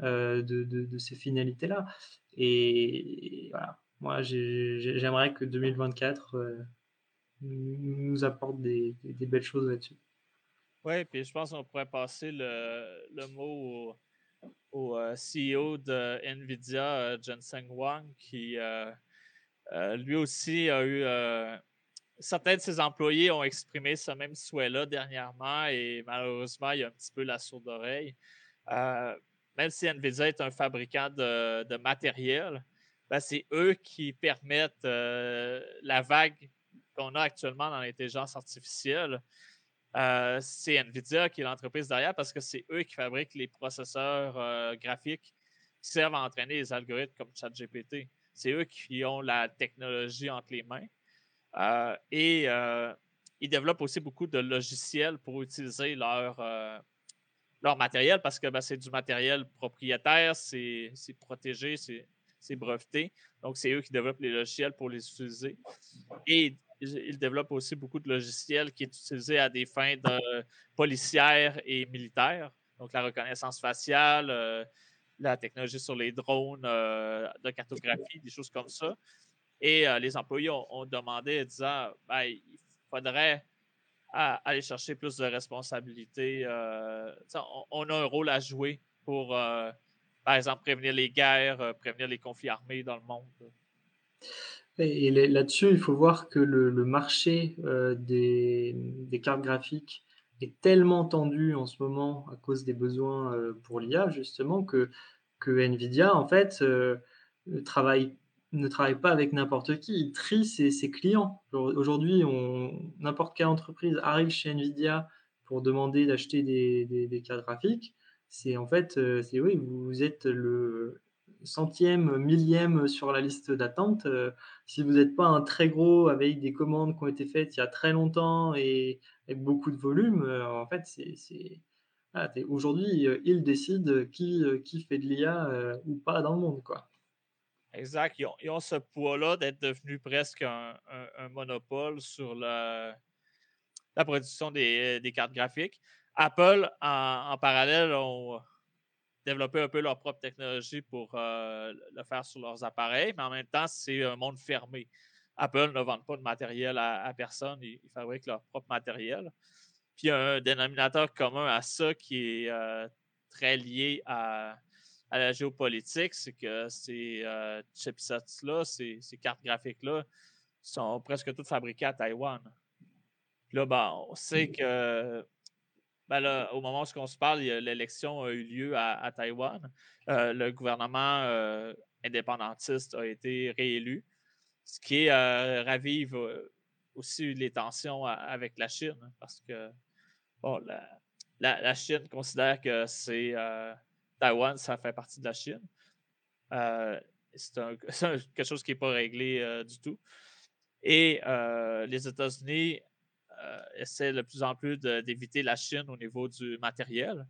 de, ces finalités-là. Et, voilà, moi j'aimerais que 2024 nous apporte des belles choses là-dessus.
Oui, puis je pense qu'on pourrait passer le, mot au, euh, CEO de NVIDIA, euh, Jensen Huang, qui euh, lui aussi a eu. certains de ses employés ont exprimé ce même souhait-là dernièrement et malheureusement, il y a un petit peu la sourde oreille. Même si NVIDIA est un fabricant de, matériel, ben, c'est eux qui permettent la vague qu'on a actuellement dans l'intelligence artificielle. Euh, c'est NVIDIA qui est l'entreprise derrière parce que c'est eux qui fabriquent les processeurs euh, graphiques qui servent à entraîner les algorithmes comme ChatGPT. C'est eux qui ont la technologie entre les mains. Euh, et ils développent aussi beaucoup de logiciels pour utiliser leur, leur matériel parce que ben, c'est du matériel propriétaire, c'est protégé, c'est breveté. Donc, c'est eux qui développent les logiciels pour les utiliser. Et il développe aussi beaucoup de logiciels qui est utilisé à des fins policières et militaires. Donc, la reconnaissance faciale, euh, la technologie sur les drones euh, de cartographie, des choses comme ça. Et euh, les employés ont, demandé en disant ben, il faudrait aller chercher plus de responsabilités. On, on, a un rôle à jouer pour, par exemple, prévenir les guerres, prévenir les conflits armés dans le monde.
Et là-dessus, il faut voir que le, marché euh, des, cartes graphiques est tellement tendu en ce moment à cause des besoins euh, pour l'IA, justement, que, que Nvidia, en fait, euh, travaille, ne travaille pas avec n'importe qui, il trie ses, clients. Aujourd'hui, n'importe quelle entreprise arrive chez Nvidia pour demander d'acheter des, cartes graphiques. C'est en fait, c'est oui, vous êtes le, centième, millième sur la liste d'attente. Euh, si vous n'êtes pas un très gros avec des commandes qui ont été faites il y a très longtemps et avec beaucoup de volume, euh, en fait, c'est aujourd'hui, euh, ils décident qui, qui fait de l'IA ou pas dans le monde. Quoi.
Exact. Ils ont, ce poids-là d'être devenus presque un, monopole sur la, production des, cartes graphiques. Apple, en, parallèle, ont développé un peu leur propre technologie pour le faire sur leurs appareils, mais en même temps, c'est un monde fermé. Apple ne vend pas de matériel à, personne, ils, fabriquent leur propre matériel. Puis il y a un dénominateur commun à ça qui est très lié à, la géopolitique, c'est que ces euh, chipsets-là, ces, cartes graphiques-là, sont presque toutes fabriquées à Taïwan. Puis là, ben, on sait que ben au moment où on se parle, l'élection a eu lieu à, Taïwan. Euh, le gouvernement euh, indépendantiste a été réélu, ce qui ravive aussi les tensions avec la Chine, parce que bon, la, Chine considère que c'est Taïwan, ça fait partie de la Chine. Euh, c'est quelque chose qui n'est pas réglé euh, du tout. Et euh, les États-Unis essaient de plus en plus d'éviter la Chine au niveau du matériel.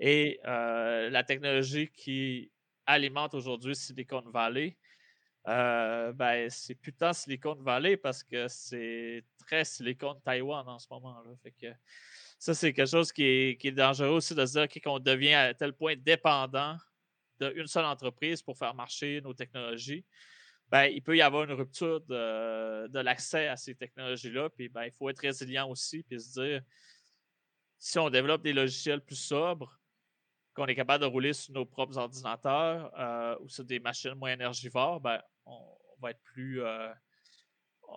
Et la technologie qui alimente aujourd'hui Silicon Valley, ben, c'est putain Silicon Valley parce que c'est très Silicon Taïwan en ce moment. Là. Ça, c'est quelque chose qui est, dangereux aussi de se dire qu'on devient à tel point dépendant d'une seule entreprise pour faire marcher nos technologies. Ben, il peut y avoir une rupture de, l'accès à ces technologies-là. Puis ben, il faut être résilient aussi, puis se dire si on développe des logiciels plus sobres, qu'on est capable de rouler sur nos propres ordinateurs euh, ou sur des machines moins énergivores, ben, on, va être plus. Euh,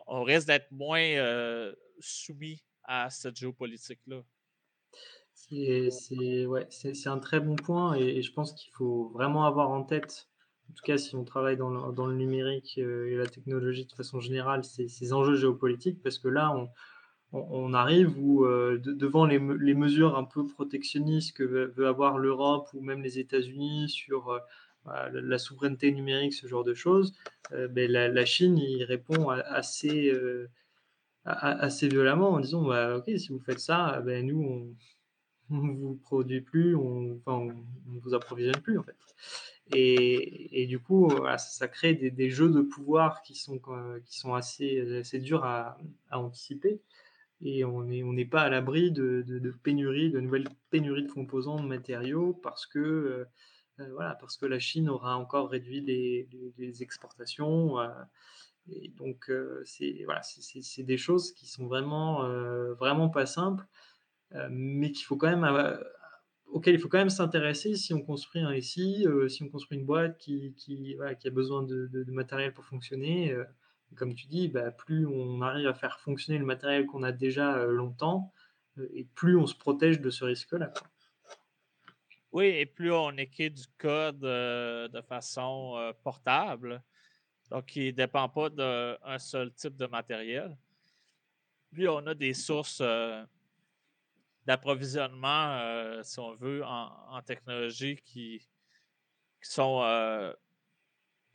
on risque d'être moins euh, soumis à cette géopolitique-là?
C'est un très bon point et, je pense qu'il faut vraiment avoir en tête, en tout cas si on travaille dans le, numérique euh, et la technologie de façon générale, ces, enjeux géopolitiques, parce que là, on, arrive où, euh, devant les, mesures un peu protectionnistes que veut, avoir l'Europe ou même les États-Unis sur euh, la souveraineté numérique, ce genre de choses, ben, la, la, Chine y répond assez, assez violemment en disant bah, Ok, si vous faites ça, ben, nous, on on vous produit plus, on, enfin, on, vous approvisionne plus en fait. Et, et du coup, ça, crée des, des, jeux de pouvoir qui sont, qui sont assez, assez durs à, anticiper. Et on n'est on n'est pas à l'abri de, de, de, pénuries, de nouvelles pénuries de composants, de matériaux, parce que, euh, euh, voilà, parce que la Chine aura encore réduit les, les, exportations. Euh, donc, c'est voilà, des choses qui sont vraiment, vraiment pas simples. Euh, mais qu'il faut quand même auquel il faut quand même s'intéresser si on construit un SI, euh, si on construit une boîte qui, qui, qui a besoin de, matériel pour fonctionner. Euh, comme tu dis, bah, plus on arrive à faire fonctionner le matériel qu'on a déjà longtemps, et plus on se protège de ce risque-là.
Oui, et plus on écrit du code de façon portable, donc qui ne dépend pas d'un seul type de matériel, plus on a des sources d'approvisionnement, euh, si on veut, en, technologie qui, sont, euh,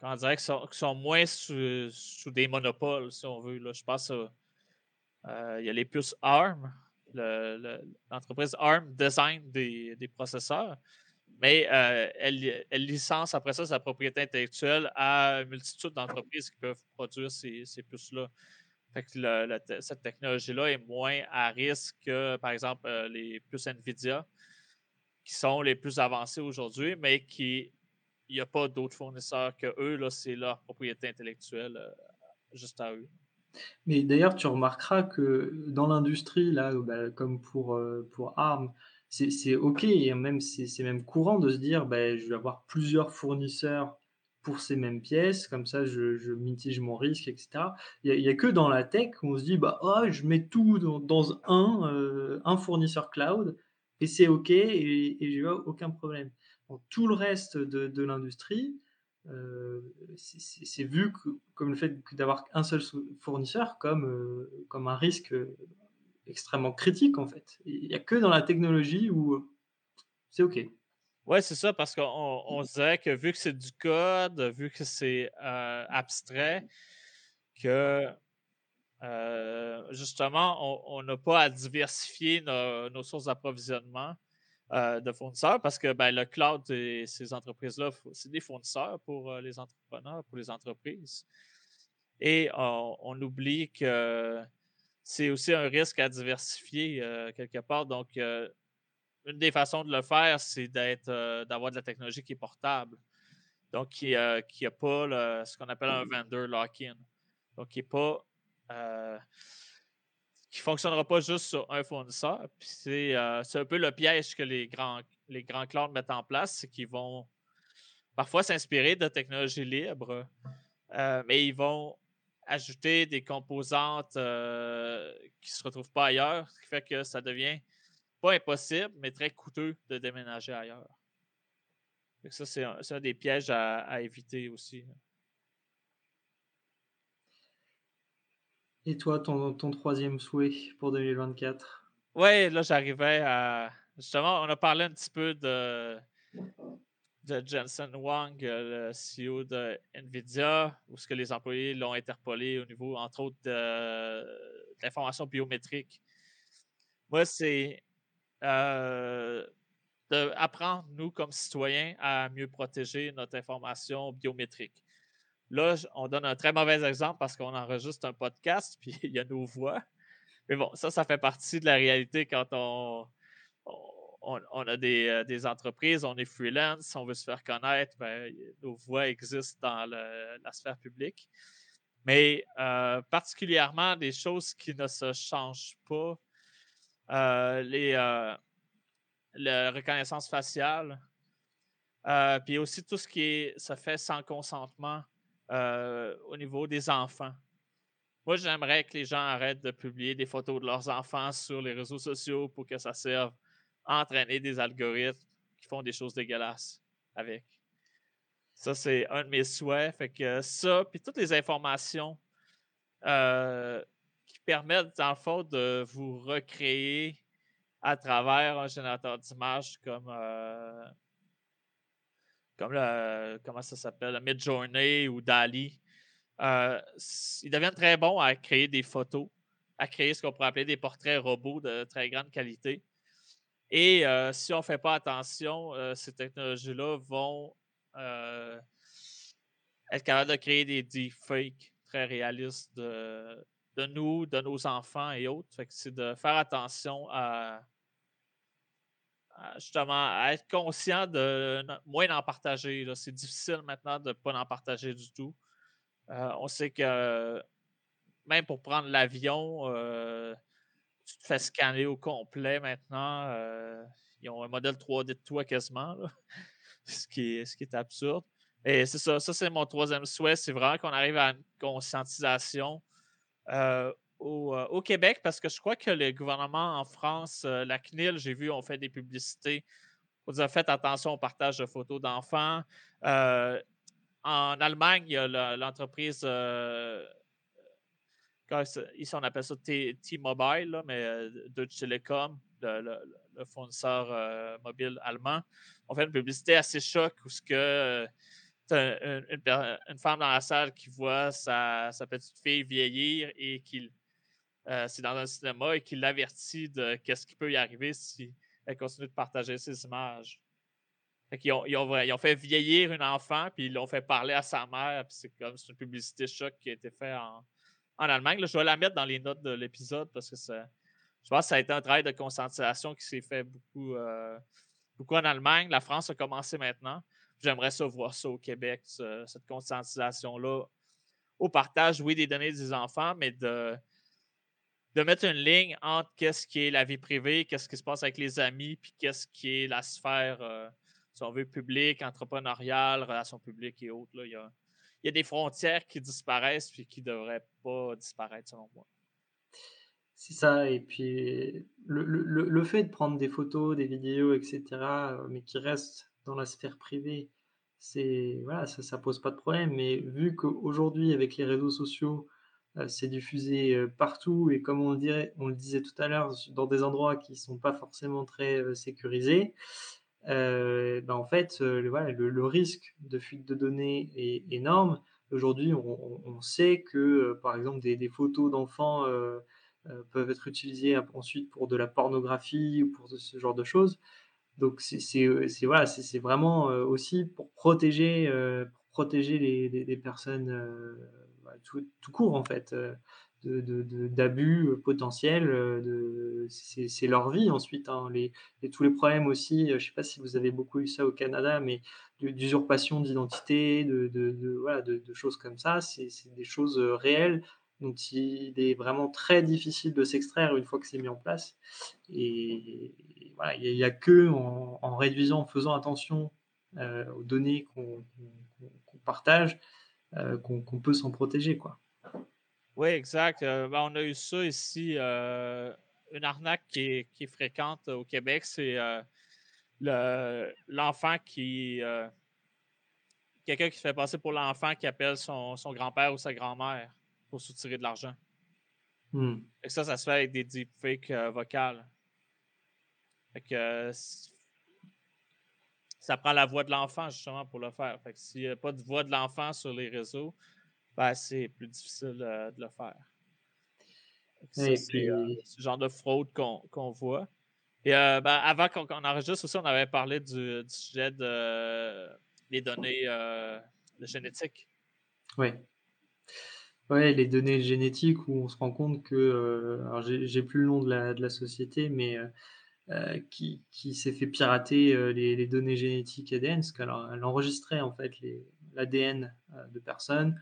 comment dire, qui sont, moins sous, des monopoles, si on veut. Là. Je pense euh, il y a les puces ARM. L'entreprise ARM design des, processeurs, mais elle, licence après ça sa propriété intellectuelle à une multitude d'entreprises qui peuvent produire ces, ces puces-là. Fait que cette technologie-là est moins à risque que, par exemple, les puces NVIDIA, qui sont les plus avancées aujourd'hui, mais qui il n'y a pas d'autres fournisseurs que eux. C'est leur propriété intellectuelle juste à eux.
Mais d'ailleurs, tu remarqueras que dans l'industrie, bah, comme pour, euh, pour ARM, c'est OK, et même c'est même courant de se dire, bah, je vais avoir plusieurs fournisseurs pour ces mêmes pièces, comme ça je, mitige mon risque, etc. Il n'y a, que dans la tech où on se dit, bah, oh, je mets tout dans, un, euh, un fournisseur cloud et c'est OK et, et je aucun problème. tout le reste de, l'industrie, euh, c'est vu comme le fait d'avoir un seul fournisseur comme, euh, comme un risque extrêmement critique en fait. Il n'y a que dans la technologie où c'est OK.
Oui, c'est ça, parce qu'on on dirait que vu que c'est du code, vu que c'est euh, abstrait, que euh, justement, on n'a pas à diversifier nos, sources d'approvisionnement euh, de fournisseurs parce que ben, le cloud et ces entreprises-là, c'est des fournisseurs pour les entrepreneurs, pour les entreprises. Et on, oublie que c'est aussi un risque à diversifier quelque part. Donc, une des façons de le faire, c'est d'être, d'avoir de la technologie qui est portable. Donc, qui n'a qui pas ce qu'on appelle un vendor lock-in. Donc, qui est pas. qui ne fonctionnera pas juste sur un fournisseur. c'est, un peu le piège que les grands, les grands clouds mettent en place, c'est qu'ils vont parfois s'inspirer de technologies libres, mais ils vont ajouter des composantes euh, qui ne se retrouvent pas ailleurs, ce qui fait que ça devient pas impossible, mais très coûteux de déménager ailleurs. ça, c'est un, des pièges à, éviter aussi.
Et toi, ton, ton troisième souhait pour 2024?
Oui, là, j'arrivais à. Justement, on a parlé un petit peu de, de Jensen Wang, euh, le CEO de NVIDIA, où ce que les employés l'ont interpellé au niveau, entre autres, de, l'information biométrique. Moi, c'est euh, d'apprendre, nous, comme citoyens, à mieux protéger notre information biométrique. Là, on donne un très mauvais exemple parce qu'on enregistre un podcast, puis il y a nos voix. Mais bon, ça, ça fait partie de la réalité quand on on, a euh, des, entreprises, on est freelance, on veut se faire connaître, ben, nos voix existent dans la sphère publique. Mais euh, particulièrement des choses qui ne se changent pas, euh, les, la reconnaissance faciale, puis aussi tout ce qui se fait sans consentement au niveau des enfants. Moi, j'aimerais que les gens arrêtent de publier des photos de leurs enfants sur les réseaux sociaux pour que ça serve entraîner des algorithmes qui font des choses dégueulasses avec. Ça, c'est un de mes souhaits. Fait que ça, puis toutes les informations euh, qui permettent, dans le fond, de vous recréer à travers un générateur d'images comme, euh, comme le, comment ça s'appelle, Midjourney ou Dali. Euh, ils deviennent très bons à créer des photos, à créer ce qu'on pourrait appeler des portraits robots de très grande qualité. Et euh, si on ne fait pas attention, euh, ces technologies-là vont euh, être capables de créer des deepfakes très réalistes de, nous, de nos enfants et autres. c'est de faire attention à, justement à être conscient de moins d'en partager. C'est difficile maintenant de ne pas en partager du tout. on sait que même pour prendre l'avion, tu te fais scanner au complet maintenant. Euh, ils ont un modèle 3D de toi quasiment, ce, qui est, absurde. Et c'est ça, ça c'est mon troisième souhait, c'est vraiment qu'on arrive à une conscientisation euh, euh, au, Québec, parce que je crois que le gouvernement en France, la CNIL, j'ai vu, on fait des publicités. On a fait attention au partage de photos d'enfants. en Allemagne, il y a l'entreprise ici on appelle ça T-Mobile, mais euh, Deutsche Telekom, le, fournisseur euh, mobile allemand, on fait une publicité assez choc où ce que euh, une, femme dans la salle qui voit sa, petite fille vieillir et qu'il c'est dans un cinéma et qui l'avertit de qu'est-ce qui peut y arriver si elle continue de partager ses images. ils, ont, ont, fait vieillir une enfant, puis ils l'ont fait parler à sa mère, puis c'est comme c'est une publicité choc qui a été faite en, en Allemagne. je vais la mettre dans les notes de l'épisode parce que ça, je pense que ça a été un travail de conscientisation qui s'est fait beaucoup, euh, beaucoup en Allemagne. La France a commencé maintenant. J'aimerais ça voir ça au Québec, cette conscientisation-là au partage, oui, des données des enfants, mais de, de mettre une ligne entre qu'est-ce qui est la vie privée, qu'est-ce qui se passe avec les amis, puis qu'est-ce qui est la sphère, euh, si on veut, publique, entrepreneuriale, relations publiques et autres. Là. Il y a, y a des frontières qui disparaissent puis qui ne devraient pas disparaître, selon moi.
C'est ça, et puis le, le, le, fait de prendre des photos, des vidéos, etc., mais qui restent dans la sphère privée, c'est voilà, ça, ça pose pas de problème. Mais vu qu'aujourd'hui, avec les réseaux sociaux, euh, c'est diffusé euh, partout et comme on le, dirait, on le disait tout à l'heure, dans des endroits qui sont pas forcément très euh, sécurisés, euh, ben en fait, euh, le, le, risque de fuite de données est énorme. Aujourd'hui, on, sait que, euh, par exemple, des, photos d'enfants peuvent être utilisées ensuite pour de la pornographie ou pour ce genre de choses. Donc, c'est voilà, c'est vraiment aussi pour protéger, protéger les, personnes tout, tout, court, en fait. D'abus de, potentiels. De, c'est leur vie ensuite. Hein. Et tous les problèmes aussi, je ne sais pas si vous avez beaucoup eu ça au Canada, mais d'usurpation d'identité, de, choses comme ça, c'est des choses réelles dont il est vraiment très difficile de s'extraire une fois que c'est mis en place. Et, il n'y a, que en, réduisant, en faisant attention aux données qu'on partage, qu'on peut s'en protéger. Quoi.
Oui, exact. Euh, ben, on a eu ça ici. Euh, une arnaque qui est, fréquente au Québec, c'est euh, l'enfant qui. Quelqu'un qui se fait passer pour l'enfant qui appelle son, grand-père ou sa grand-mère pour soutirer de l'argent. Hmm. Et ça, ça se fait avec des deepfakes vocales. Fait que, ça prend la voix de l'enfant justement pour le faire. Fait que s'il n'y a pas de voix de l'enfant sur les réseaux, ben, c'est plus difficile euh, de le faire. C'est euh, ce genre de fraude qu'on voit. Et euh, ben, avant qu'on enregistre aussi, on avait parlé du, sujet de, des données de génétique.
Oui. Ouais, les données génétiques où on se rend compte que, alors j'ai plus le nom de la, de la société, mais qui, qui s'est fait pirater les, les, données génétiques ADN, parce qu'elle enregistrait en fait l'ADN de personnes, euh,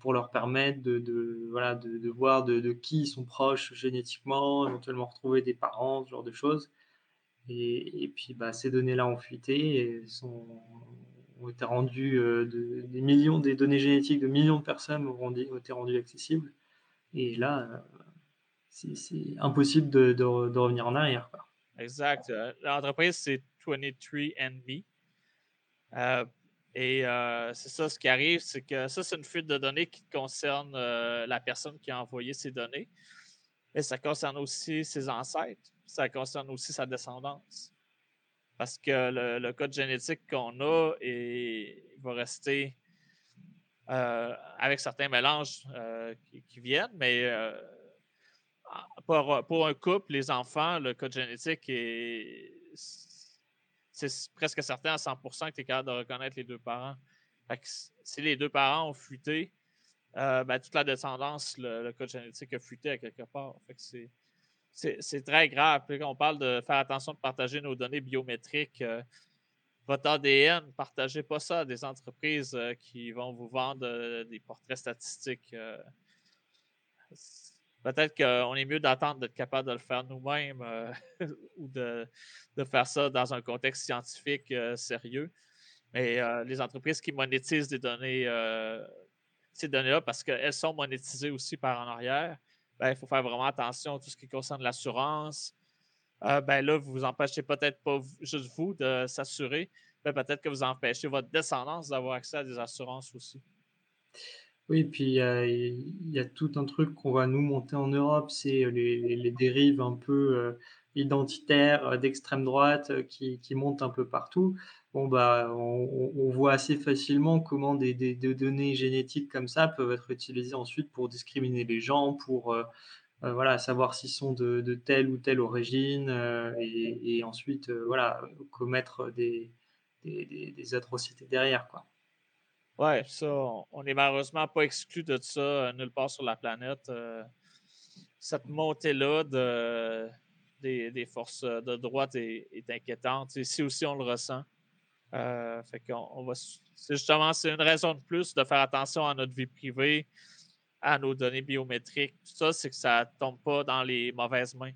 pour leur permettre de, voilà, de, voir de, qui ils sont proches génétiquement, éventuellement retrouver des parents, ce genre de choses. Et, puis bah, ces données-là ont fuité et sont, ont été rendues, euh, des millions, des données génétiques de millions de personnes ont, été rendues accessibles. Et là, euh, c'est impossible de, revenir en arrière.
Exact. L'entreprise, c'est 23andMe. Et euh, c'est ça, ce qui arrive, c'est que ça, c'est une fuite de données qui concerne euh, la personne qui a envoyé ces données. Et ça concerne aussi ses ancêtres. Ça concerne aussi sa descendance. Parce que le, code génétique qu'on a il va rester euh, avec certains mélanges qui, viennent, mais pour, un couple, les enfants, le code génétique est c'est presque certain à 100% que tu es capable de reconnaître les deux parents. si les deux parents ont fuité, euh, ben, toute la descendance, le, code génétique a fuité à quelque part. c'est très grave. on parle de faire attention de partager nos données biométriques, euh, votre ADN, partagez pas ça à des entreprises euh, qui vont vous vendre des portraits statistiques peut-être qu'on est mieux d'attendre d'être capable de le faire nous-mêmes euh, ou de, faire ça dans un contexte scientifique euh, sérieux. Mais euh, les entreprises qui monétisent des données, ces données-là, parce qu'elles sont monétisées aussi par en arrière, ben, il faut faire vraiment attention à tout ce qui concerne l'assurance. ben là, vous vous empêchez peut-être pas juste vous de s'assurer, mais peut-être que vous empêchez votre descendance d'avoir accès à des assurances aussi.
Oui, puis il y a, tout un truc qu'on va nous monter en Europe, c'est les, dérives un peu euh, identitaires euh, d'extrême droite euh, qui, montent un peu partout. Bon, bah, on, voit assez facilement comment des, données génétiques comme ça peuvent être utilisées ensuite pour discriminer les gens, pour voilà, savoir s'ils sont de, telle ou telle origine, et, ensuite voilà, commettre des, des atrocités derrière. Quoi.
Ouais, ça, on n'est malheureusement pas exclu de ça euh, nulle part sur la planète. Euh, cette montée-là de, des, forces de droite est, inquiétante. Ici aussi, on le ressent. Euh, fait qu'on va. C'est justement c'est une raison de plus de faire attention à notre vie privée, à nos données biométriques. Tout ça, c'est que ça ne tombe pas dans les mauvaises mains.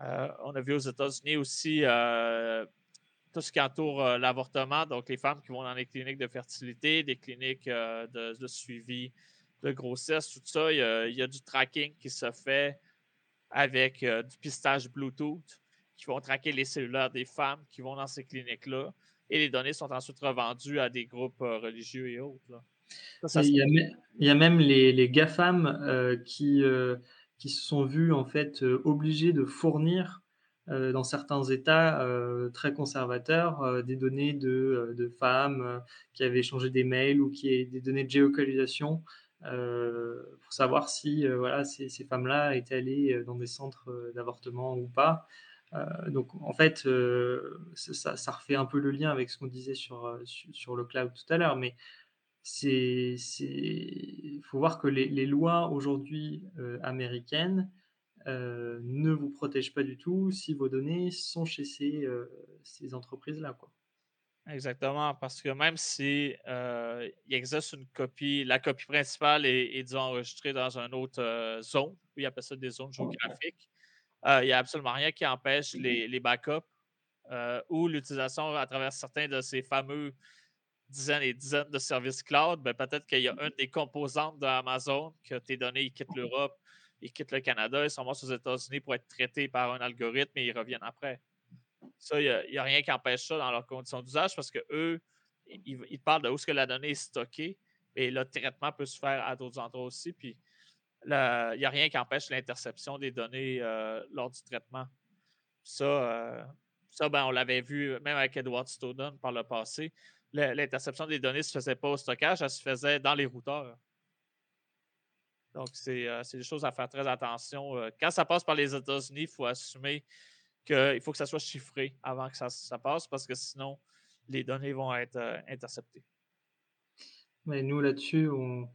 on a vu aux États-Unis aussi tout ce qui entoure euh, l'avortement, donc les femmes qui vont dans les cliniques de fertilité, des cliniques euh, de, suivi de grossesse, tout ça, il y, a, du tracking qui se fait avec euh, du pistage Bluetooth qui vont traquer les cellulaires des femmes qui vont dans ces cliniques-là. Et les données sont ensuite revendues à des groupes religieux et autres.
il, y a même, les, les GAFAM qui, qui se sont vus en fait obligés de fournir dans certains États euh, très conservateurs euh, des données de, de femmes qui avaient échangé des mails ou qui des données de géocalisation pour savoir si voilà, ces, ces femmes-là étaient allées dans des centres d'avortement ou pas. donc en fait, ça, ça, refait un peu le lien avec ce qu'on disait sur, sur, le cloud tout à l'heure, mais il faut voir que les, les lois aujourd'hui américaines ne vous protègent pas du tout si vos données sont chez ces, ces entreprises-là.
Exactement, parce que même si euh, il existe une copie, la copie principale est, disons, enregistrée dans une autre euh, zone, oui, appelle ça des zones géographiques, euh, il n'y a absolument rien qui empêche les, les backups ou l'utilisation à travers certains de ces fameux dizaines et dizaines de services cloud. Ben, peut-être qu'il y a une des composantes d'Amazon que tes données quittent l'Europe, ils quittent le Canada, ils sont morts aux États-Unis pour être traités par un algorithme et ils reviennent après. Ça, il n'y a, rien qui empêche ça dans leurs conditions d'usage parce qu'eux, ils, ils, parlent de où est-ce que la donnée est stockée et le traitement peut se faire à d'autres endroits aussi. Puis il n'y a rien qui empêche l'interception des données euh, lors du traitement. Ça, euh, ça ben, on l'avait vu même avec Edward Snowden par le passé. L'interception des données ne se faisait pas au stockage, elle se faisait dans les routeurs. Donc, c'est euh, des choses à faire très attention. Quand ça passe par les États-Unis, il faut assumer qu'il faut que ça soit chiffré avant que ça, passe parce que sinon, les données vont être euh, interceptées.
Mais nous, là-dessus, on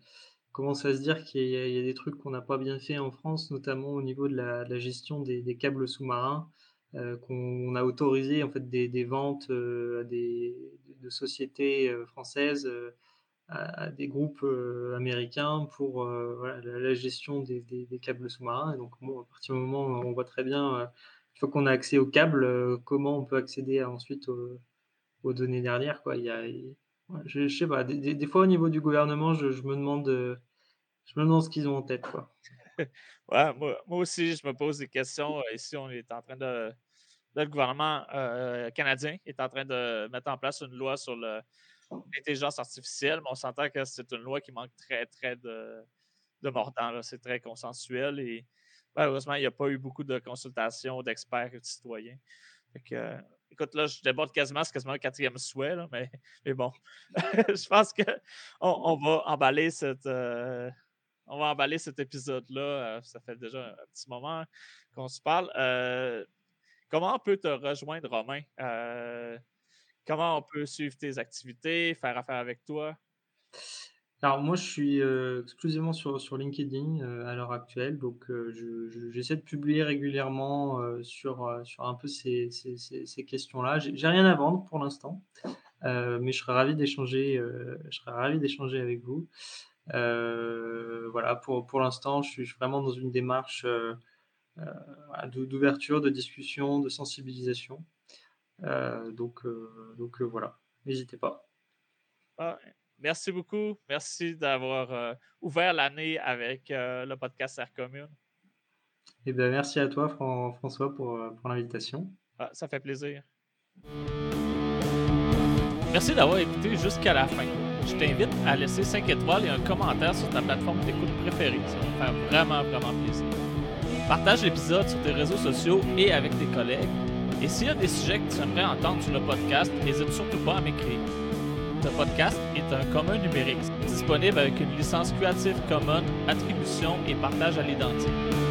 commence à se dire qu'il y, a des trucs qu'on n'a pas bien fait en France, notamment au niveau de la, gestion des, câbles sous-marins, euh, qu'on a autorisé en fait des, ventes euh, des, de sociétés françaises à, des groupes américains pour la, gestion des, câbles sous-marins. Donc, à partir du moment où on voit très bien une fois qu'on a accès au câble, euh, comment on peut accéder ensuite aux, données derrière quoi. Il y a, je, sais pas, des, fois au niveau du gouvernement, je, me demande, je me demande ce qu'ils ont en tête.
Moi, aussi, je me pose des questions. Ici, on est en train de. le gouvernement euh, canadien est en train de mettre en place une loi sur l'intelligence artificielle, mais on s'entend que c'est une loi qui manque très, très de, de mordant. C'est très consensuel et Malheureusement, il n'y a pas eu beaucoup de consultations d'experts et de citoyens. écoute, là, je déborde quasiment, c'est quasiment un quatrième souhait, mais, mais bon. je pense qu'on on va emballer cette. Euh, on va emballer cet épisode-là. Euh, ça fait déjà un petit moment qu'on se parle. Euh, comment on peut te rejoindre, Romain? Comment on peut suivre tes activités, faire affaire avec toi?
Alors moi, je suis, euh, exclusivement sur LinkedIn, euh, à l'heure actuelle, donc euh, je j'essaie de publier régulièrement, sur, sur un peu ces ces ces questions-là. J'ai rien à vendre pour l'instant, mais je serais ravi d'échanger, je serais ravi d'échanger avec vous. voilà, pour pour l'instant, je suis vraiment dans une démarche, d'ouverture, de discussion, de sensibilisation. Donc donc voilà, n'hésitez pas.
Ah, Merci beaucoup. Merci d'avoir euh, ouvert l'année avec euh, le podcast Serre Commune.
Eh bien, merci à toi, François, pour, euh, pour l'invitation.
Ah, ça fait plaisir. Merci d'avoir écouté jusqu'à la fin. Je t'invite à laisser 5 étoiles et un commentaire sur ta plateforme d'écoute préférée. Ça va me faire vraiment, vraiment plaisir. Partage l'épisode sur tes réseaux sociaux et avec tes collègues. Et s'il y a des sujets que tu aimerais entendre sur le podcast, n'hésite surtout pas à m'écrire. Ce podcast est un commun numérique disponible avec une licence Creative Commons, attribution et partage à l'identique.